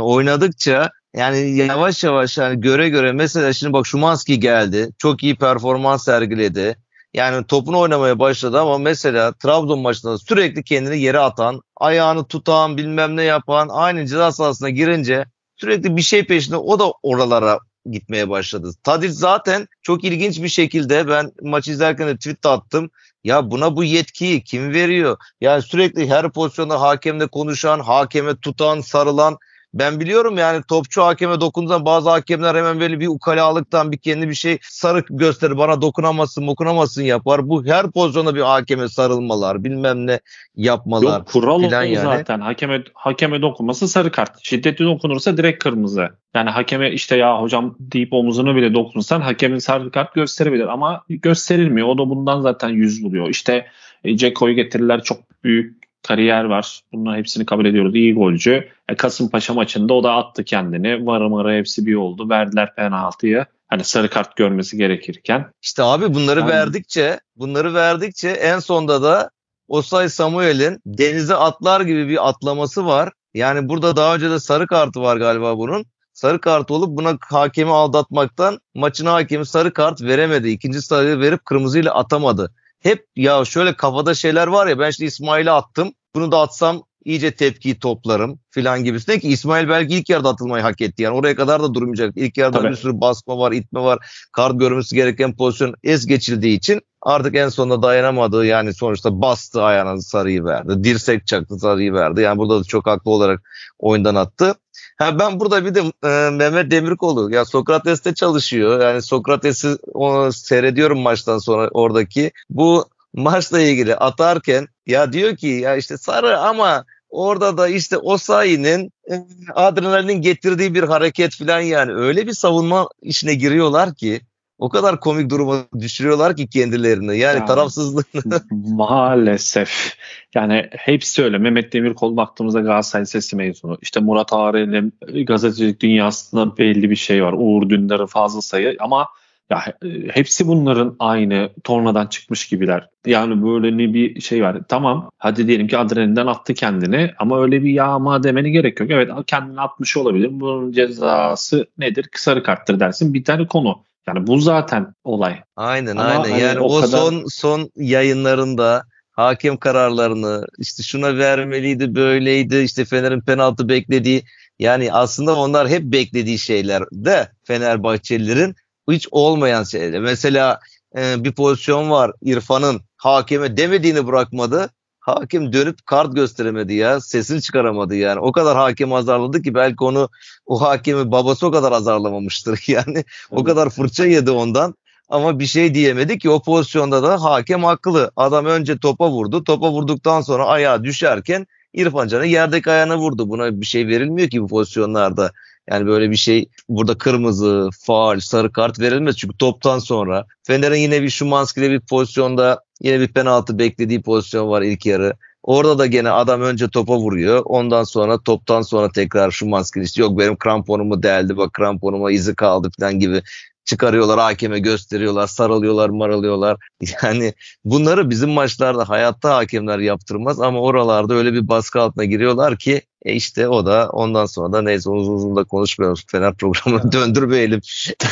oynadıkça yani yavaş yavaş yani göre göre mesela şimdi bak Şumanski geldi. Çok iyi performans sergiledi. Yani topunu oynamaya başladı ama mesela Trabzon maçında sürekli kendini yere atan, ayağını tutan, bilmem ne yapan, aynı ceza sahasına girince sürekli bir şey peşinde o da oralara gitmeye başladı. Tadic zaten çok ilginç bir şekilde ben maç izlerken de tweet attım. Ya buna bu yetkiyi kim veriyor? Yani sürekli her pozisyonda hakemle konuşan, hakeme tutan, sarılan ben biliyorum yani topçu hakeme dokunduğunda bazı hakemler hemen böyle bir ukalalıktan bir kendi bir şey sarı gösterir bana dokunamazsın dokunamazsın yapar. Bu her pozisyonda bir hakeme sarılmalar bilmem ne yapmalar. Yok kural o yani. zaten hakeme, hakeme dokunması sarı kart. Şiddetli dokunursa direkt kırmızı. Yani hakeme işte ya hocam deyip omuzunu bile dokunursan hakemin sarı kart gösterebilir ama gösterilmiyor. O da bundan zaten yüz buluyor. İşte e, Ceko'yu getirirler çok büyük kariyer var. Bunların hepsini kabul ediyoruz. İyi golcü. E, Kasımpaşa maçında o da attı kendini. Varı marı hepsi bir oldu. Verdiler penaltıyı. Hani sarı kart görmesi gerekirken. İşte abi bunları yani... verdikçe bunları verdikçe en sonda da Osay Samuel'in denize atlar gibi bir atlaması var. Yani burada daha önce de sarı kartı var galiba bunun. Sarı kart olup buna hakemi aldatmaktan maçın hakemi sarı kart veremedi. İkinci sarıyı verip kırmızıyla atamadı hep ya şöyle kafada şeyler var ya ben işte İsmail'e attım. Bunu da atsam iyice tepkiyi toplarım filan gibisine ki İsmail belki ilk yarıda atılmayı hak etti. Yani oraya kadar da durmayacak. İlk yarıda Tabii. bir sürü basma var, itme var. Kart görmesi gereken pozisyon es geçildiği için artık en sonunda dayanamadığı yani sonuçta bastı ayağına sarıyı verdi. Dirsek çaktı sarıyı verdi. Yani burada da çok haklı olarak oyundan attı. Ha ben burada bir de e, Mehmet Demirkolu ya Sokrates'te çalışıyor. Yani Sokrates'i onu seyrediyorum maçtan sonra oradaki. Bu maçla ilgili atarken ya diyor ki ya işte sarı ama orada da işte o sayının e, adrenalin getirdiği bir hareket falan yani öyle bir savunma işine giriyorlar ki o kadar komik duruma düşürüyorlar ki kendilerini. Yani, yani tarafsızlığını. Maalesef. Yani hepsi öyle. Mehmet Demirkol baktığımızda Galatasaray Lisesi mezunu. İşte Murat Ağrı'nın gazetecilik dünyasında belli bir şey var. Uğur Dündar'ı fazla sayı ama ya hepsi bunların aynı tornadan çıkmış gibiler. Yani böyle ne bir şey var. Tamam hadi diyelim ki adrenalinden attı kendini ama öyle bir yağma demeni gerek yok. Evet kendini atmış olabilir. Bunun cezası nedir? Sarı karttır dersin. Bir tane konu. Yani bu zaten olay. Aynen Ama aynen. Hani yani o, o kadar... son son yayınlarında hakem kararlarını işte şuna vermeliydi böyleydi işte Fener'in penaltı beklediği yani aslında onlar hep beklediği şeyler de Fenerbahçelilerin hiç olmayan şeyler. Mesela e, bir pozisyon var İrfan'ın hakeme demediğini bırakmadı hakim dönüp kart gösteremedi ya. Sesini çıkaramadı yani. O kadar hakim azarladı ki belki onu o hakemi babası o kadar azarlamamıştır. Yani o kadar fırça yedi ondan. Ama bir şey diyemedi ki o pozisyonda da hakem haklı. Adam önce topa vurdu. Topa vurduktan sonra ayağa düşerken İrfan Can'ı yerdeki ayağına vurdu. Buna bir şey verilmiyor ki bu pozisyonlarda. Yani böyle bir şey burada kırmızı, faal, sarı kart verilmez. Çünkü toptan sonra Fener'in yine bir Şumanski'de bir pozisyonda yine bir penaltı beklediği pozisyon var ilk yarı. Orada da gene adam önce topa vuruyor. Ondan sonra toptan sonra tekrar şu maskeli işte yok benim kramponumu deldi bak kramponuma izi kaldı falan gibi çıkarıyorlar hakeme gösteriyorlar sarılıyorlar maralıyorlar. Yani bunları bizim maçlarda hayatta hakemler yaptırmaz ama oralarda öyle bir baskı altına giriyorlar ki e işte o da ondan sonra da neyse uzun uzun da konuşmuyoruz. Fener programını döndürmeyelim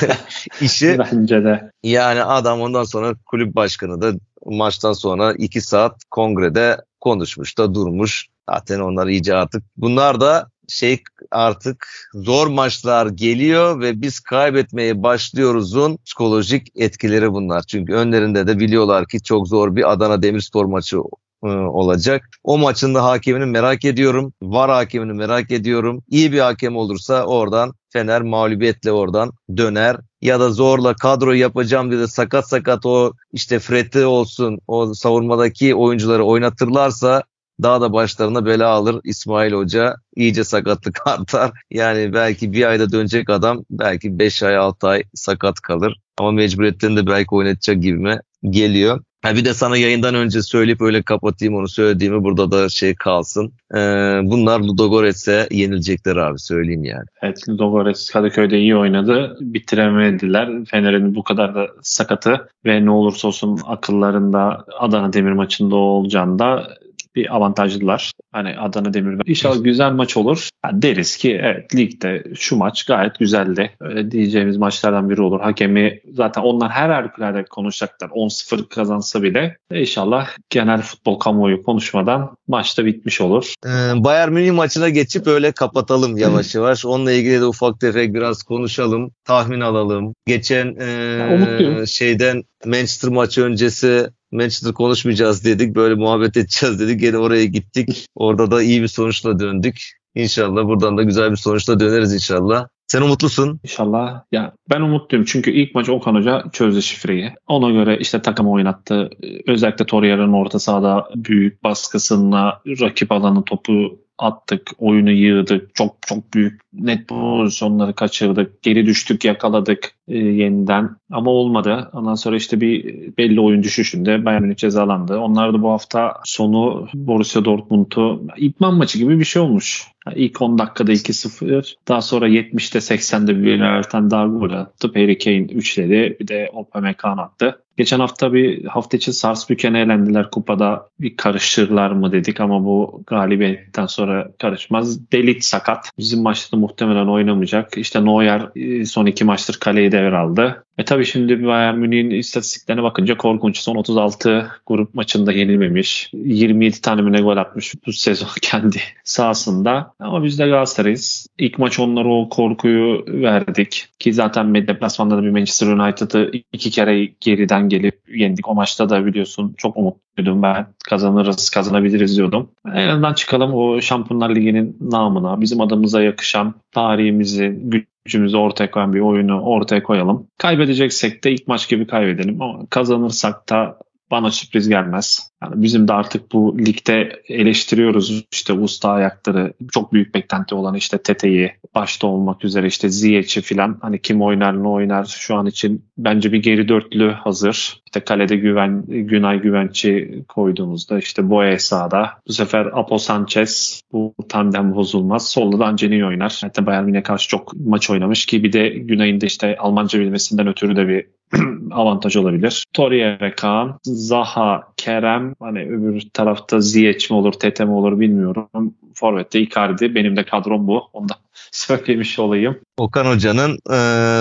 işi. Bence de. Yani adam ondan sonra kulüp başkanı da maçtan sonra iki saat kongrede konuşmuş da durmuş. Zaten onlar iyice artık. Bunlar da şey artık zor maçlar geliyor ve biz kaybetmeye başlıyoruzun psikolojik etkileri bunlar. Çünkü önlerinde de biliyorlar ki çok zor bir Adana Demirspor maçı e, olacak. O maçın da hakemini merak ediyorum. Var hakemini merak ediyorum. İyi bir hakem olursa oradan Fener mağlubiyetle oradan döner. Ya da zorla kadro yapacağım dedi sakat sakat o işte Fred'i olsun o savunmadaki oyuncuları oynatırlarsa daha da başlarına bela alır İsmail Hoca. iyice sakatlık artar. Yani belki bir ayda dönecek adam belki 5 ay 6 ay sakat kalır. Ama mecburiyetten de belki oynatacak gibime geliyor. Ha bir de sana yayından önce söyleyip öyle kapatayım onu söylediğimi burada da şey kalsın. Ee, bunlar Ludogorets'e yenilecekler abi söyleyeyim yani. Evet Ludogorets Kadıköy'de iyi oynadı. Bitiremediler. Fener'in bu kadar da sakatı ve ne olursa olsun akıllarında Adana Demir maçında olacağında bir avantajlılar. Hani Adana Demir'den. İnşallah güzel maç olur. Yani deriz ki evet ligde şu maç gayet güzeldi. Öyle diyeceğimiz maçlardan biri olur. Hakemi zaten onlar her harikulade konuşacaklar. 10-0 kazansa bile inşallah genel futbol kamuoyu konuşmadan maçta bitmiş olur. Ee, Bayern Münih maçına geçip öyle kapatalım yavaş yavaş. Onunla ilgili de ufak tefek biraz konuşalım. Tahmin alalım. Geçen e, şeyden Manchester maçı öncesi Manchester konuşmayacağız dedik. Böyle muhabbet edeceğiz dedik. Gene oraya gittik. Orada da iyi bir sonuçla döndük. İnşallah buradan da güzel bir sonuçla döneriz inşallah. Sen umutlusun. İnşallah. Ya ben umutluyum çünkü ilk maç Okan Hoca çözdü şifreyi. Ona göre işte takım oynattı. Özellikle Torreira'nın orta sahada büyük baskısına rakip alanı topu attık, oyunu yığdık. Çok çok büyük net pozisyonları kaçırdık. Geri düştük, yakaladık e, yeniden. Ama olmadı. Ondan sonra işte bir belli oyun düşüşünde Bayern Münih cezalandı. Onlar da bu hafta sonu Borussia Dortmund'u idman maçı gibi bir şey olmuş. İlk 10 dakikada 2-0. Daha sonra 70'te 80'de bir Erten daha gol attı. Harry Kane üçledi. Bir de Upamecano attı. Geçen hafta bir hafta içi Sarsbükken'e elendiler kupada. Bir karıştırırlar mı dedik ama bu galibiyetten sonra karışmaz. Delit sakat. Bizim maçta muhtemelen oynamayacak. İşte Neuer e, son iki maçtır kaleyi devraldı. E tabii şimdi Bayern Münih'in istatistiklerine bakınca korkunç. Son 36 grup maçında yenilmemiş. 27 tane gol atmış bu sezon kendi sahasında. Ama biz de Galatasaray'ız. İlk maç onlara o korkuyu verdik. Ki zaten deplasmanda da bir Manchester United'ı iki kere geriden gelip yendik. O maçta da biliyorsun çok umutluydum ben. Kazanırız, kazanabiliriz diyordum. En azından çıkalım o Şampiyonlar Ligi'nin namına, bizim adımıza yakışan tarihimizi, gücümüzü ortaya koyan bir oyunu ortaya koyalım. Kaybedeceksek de ilk maç gibi kaybedelim ama kazanırsak da bana sürpriz gelmez. Yani bizim de artık bu ligde eleştiriyoruz işte usta ayakları çok büyük beklenti olan işte Tete'yi başta olmak üzere işte Ziyech'i filan hani kim oynar ne oynar şu an için bence bir geri dörtlü hazır. İşte kalede Güven, Günay Güvenç'i koyduğumuzda işte Boye sağda. Bu sefer Apo Sanchez bu tandem bozulmaz. Solda da Angelini oynar. Hatta Bayern Münih'e karşı çok maç oynamış ki bir de Günay'ın da işte Almanca bilmesinden ötürü de bir avantaj olabilir. Torreira, Kaan, Zaha, Kerem hani öbür tarafta Ziyech mi olur, Tete mi olur bilmiyorum. Forvet'te Icardi. Benim de kadrom bu. Onu da söylemiş olayım. Okan Hoca'nın e,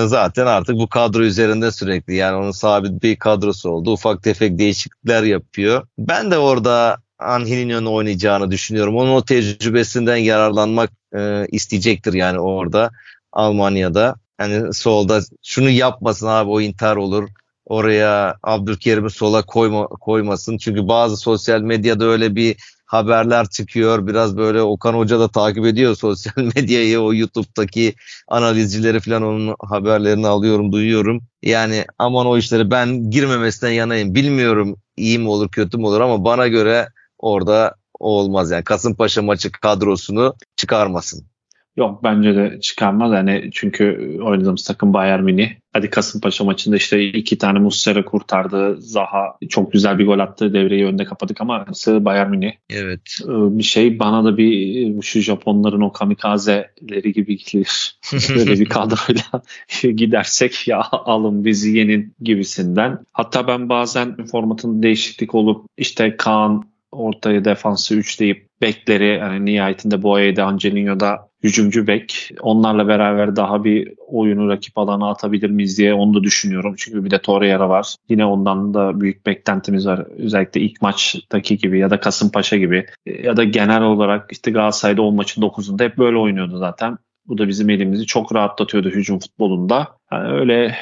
zaten artık bu kadro üzerinde sürekli yani onun sabit bir kadrosu oldu. Ufak tefek değişiklikler yapıyor. Ben de orada Angelinho'nun oynayacağını düşünüyorum. Onun o tecrübesinden yararlanmak e, isteyecektir yani orada Almanya'da. Hani solda şunu yapmasın abi o intihar olur. Oraya Abdülkerim'i sola koyma, koymasın. Çünkü bazı sosyal medyada öyle bir haberler çıkıyor. Biraz böyle Okan Hoca da takip ediyor sosyal medyayı. O YouTube'daki analizcileri falan onun haberlerini alıyorum, duyuyorum. Yani aman o işleri ben girmemesinden yanayım. Bilmiyorum iyi mi olur kötü mü olur ama bana göre orada olmaz. Yani Kasımpaşa maçı kadrosunu çıkarmasın. Yok bence de çıkarmaz yani çünkü oynadığımız takım Bayern Münih. Hadi Kasımpaşa maçında işte iki tane Muslera kurtardı. Zaha çok güzel bir gol attı. Devreyi önde kapadık ama sığ Bayern Münih. Evet. Ee, bir şey bana da bir şu Japonların o kamikazeleri gibi gelir. Böyle bir kadroyla gidersek ya alın bizi yenin gibisinden. Hatta ben bazen formatın değişiklik olup işte Kaan ortaya defansı üçleyip bekleri yani nihayetinde Boye'de Angelino'da hücumcu bek. Onlarla beraber daha bir oyunu rakip alana atabilir miyiz diye onu da düşünüyorum. Çünkü bir de Torreira var. Yine ondan da büyük beklentimiz var. Özellikle ilk maçtaki gibi ya da Kasımpaşa gibi ya da genel olarak işte Galatasaray'da 10 maçın 9'unda hep böyle oynuyordu zaten. Bu da bizim elimizi çok rahatlatıyordu hücum futbolunda. Yani öyle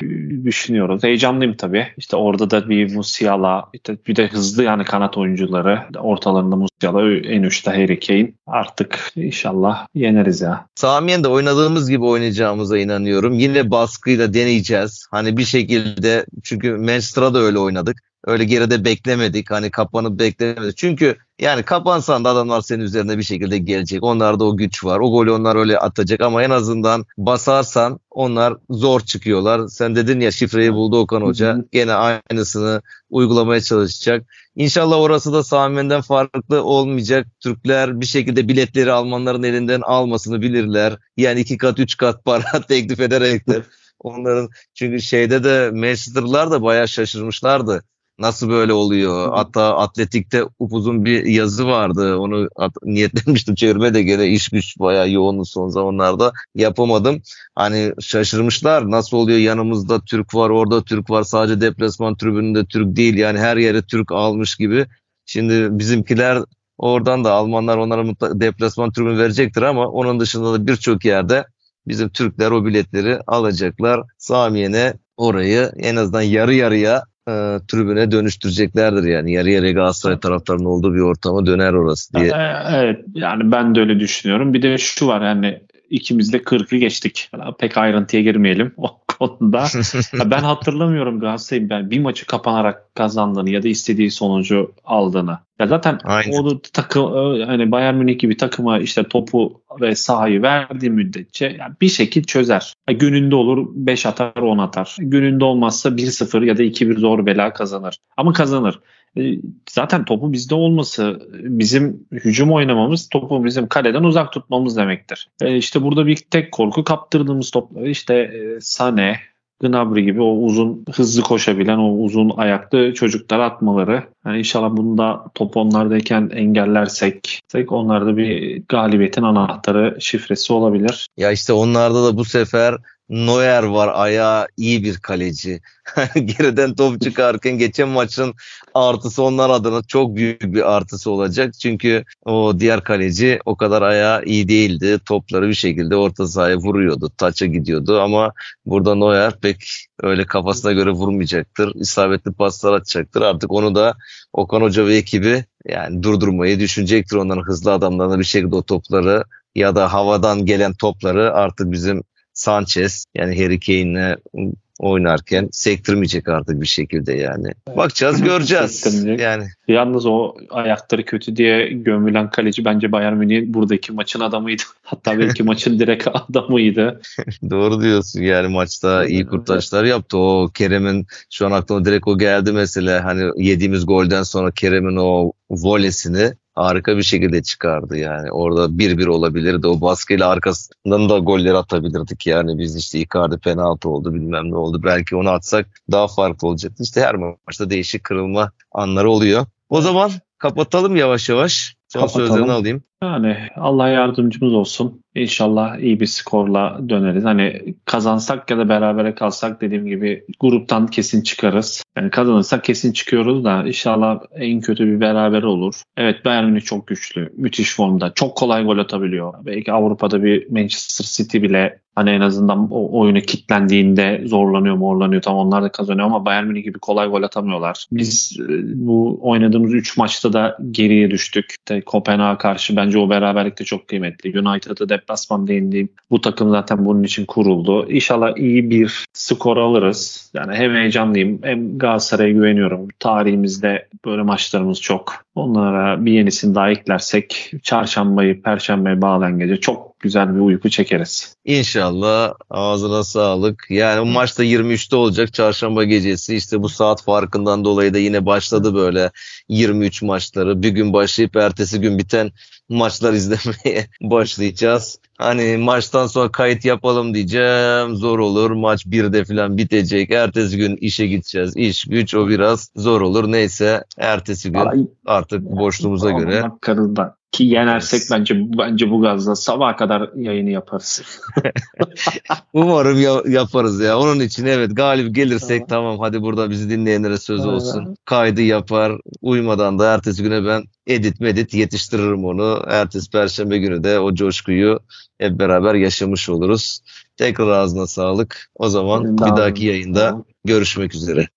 düşünüyoruz. Heyecanlıyım tabii. İşte orada da bir Musiala, işte bir de hızlı yani kanat oyuncuları. Ortalarında Musiala, en uçta Harry Kane. Artık inşallah yeneriz ya. Samiyen'de oynadığımız gibi oynayacağımıza inanıyorum. Yine baskıyla deneyeceğiz. Hani bir şekilde çünkü Manchester'a da öyle oynadık. Öyle geride beklemedik. Hani kapanıp beklemedik. Çünkü yani kapansan da adamlar senin üzerine bir şekilde gelecek. Onlarda o güç var. O golü onlar öyle atacak ama en azından basarsan onlar zor çıkıyorlar. Sen dedin ya şifreyi buldu Okan Hoca. Hı hı. Gene aynısını uygulamaya çalışacak. İnşallah orası da Sami'nden farklı olmayacak. Türkler bir şekilde biletleri Almanların elinden almasını bilirler. Yani iki kat üç kat para teklif ederek de onların çünkü şeyde de Manchester'lar da bayağı şaşırmışlardı. Nasıl böyle oluyor? Hatta Atletik'te upuzun bir yazı vardı. Onu at- niyetlenmiştim çevirmeye de gene iş güç bayağı yoğundu son zamanlarda. Yapamadım. Hani şaşırmışlar. Nasıl oluyor? Yanımızda Türk var, orada Türk var. Sadece deplasman tribününde Türk değil. Yani her yere Türk almış gibi. Şimdi bizimkiler oradan da Almanlar onlara mutlaka deplasman tribünü verecektir ama onun dışında da birçok yerde bizim Türkler o biletleri alacaklar. Samiye'ne orayı en azından yarı yarıya e, tribüne dönüştüreceklerdir yani. Yarı yarıya Galatasaray taraftarının olduğu bir ortama döner orası diye. E, Evet yani ben de öyle düşünüyorum. Bir de şu var yani ikimiz de 40'ı geçtik. Pek ayrıntıya girmeyelim o konuda. Ya ben hatırlamıyorum Galatasaray'ın ben bir maçı kapanarak kazandığını ya da istediği sonucu aldığını. Ya zaten Aynen. o da takım hani Bayern Münih gibi takıma işte topu ve sahayı verdiği müddetçe yani bir şekil çözer. Gününde olur 5 atar 10 atar. Gününde olmazsa 1-0 ya da 2-1 zor bela kazanır. Ama kazanır. E, Zaten topu bizde olması, bizim hücum oynamamız topu bizim kaleden uzak tutmamız demektir. E, işte burada bir tek korku kaptırdığımız topları işte e, Sane, Gnabry gibi o uzun hızlı koşabilen o uzun ayaklı çocuklara atmaları. Yani inşallah bunu da top onlardayken engellersek onlar da bir galibiyetin anahtarı şifresi olabilir. Ya işte onlarda da bu sefer Neuer var ayağı iyi bir kaleci. Geriden top çıkarken geçen maçın artısı onlar adına çok büyük bir artısı olacak. Çünkü o diğer kaleci o kadar ayağı iyi değildi. Topları bir şekilde orta sahaya vuruyordu. Taça gidiyordu ama burada Neuer pek öyle kafasına göre vurmayacaktır. İsabetli paslar atacaktır. Artık onu da Okan Hoca ve ekibi yani durdurmayı düşünecektir. Onların hızlı adamlarına bir şekilde o topları ya da havadan gelen topları artık bizim Sanchez yani Harry Kane'le oynarken sektirmeyecek artık bir şekilde yani. Bakacağız göreceğiz. Yani Yalnız o ayakları kötü diye gömülen kaleci bence Bayern Münih buradaki maçın adamıydı. Hatta belki maçın direkt adamıydı. doğru diyorsun yani maçta iyi kurtarışlar yaptı. O Kerem'in şu an aklıma direkt o geldi mesela hani yediğimiz golden sonra Kerem'in o volesini harika bir şekilde çıkardı yani. Orada 1-1 olabilirdi. O baskıyla arkasından da golleri atabilirdik yani. Biz işte Icardi penaltı oldu bilmem ne oldu. Belki onu atsak daha farklı olacaktı. İşte her maçta değişik kırılma anları oluyor. O zaman kapatalım yavaş yavaş. Son Kapatalım. sözlerini alayım. Yani Allah yardımcımız olsun. İnşallah iyi bir skorla döneriz. Hani kazansak ya da berabere kalsak dediğim gibi gruptan kesin çıkarız. Yani kazanırsak kesin çıkıyoruz da inşallah en kötü bir beraber olur. Evet Bayern Münih çok güçlü. Müthiş formda. Çok kolay gol atabiliyor. Belki Avrupa'da bir Manchester City bile hani en azından o oyunu kitlendiğinde zorlanıyor morlanıyor. Tam onlar da kazanıyor ama Bayern Münih gibi kolay gol atamıyorlar. Biz e, bu oynadığımız 3 maçta da geriye düştük. İşte Kopenhag'a karşı bence o beraberlik de çok kıymetli. United'ı deplasmanda yendiğim bu takım zaten bunun için kuruldu. İnşallah iyi bir skor alırız. Yani hem heyecanlıyım hem Galatasaray'a güveniyorum. Tarihimizde böyle maçlarımız çok. Onlara bir yenisini daha eklersek çarşambayı, perşembeye bağlayan gece çok güzel bir uyku çekeriz. İnşallah ağzına sağlık. Yani bu maçta 23'te olacak çarşamba gecesi. İşte bu saat farkından dolayı da yine başladı böyle 23 maçları. Bir gün başlayıp ertesi gün biten maçlar izlemeye başlayacağız. Hani maçtan sonra kayıt yapalım diyeceğim. Zor olur. Maç 1'de falan bitecek. Ertesi gün işe gideceğiz. İş güç o biraz zor olur. Neyse ertesi gün artık boşluğumuza göre Bakarız da. Ki yenersek bence bence bu gazla sabaha kadar yayını yaparız. Umarım ya- yaparız ya. Onun için evet galip gelirsek Tamam. tamam hadi burada bizi dinleyenlere söz Aynen. olsun. Kaydı yapar. Uymadan da ertesi güne ben edit medit yetiştiririm onu. Ertesi perşembe günü de o coşkuyu hep beraber yaşamış oluruz. Tekrar ağzına sağlık. O zaman de bir dahaki yayında sağlık. görüşmek üzere.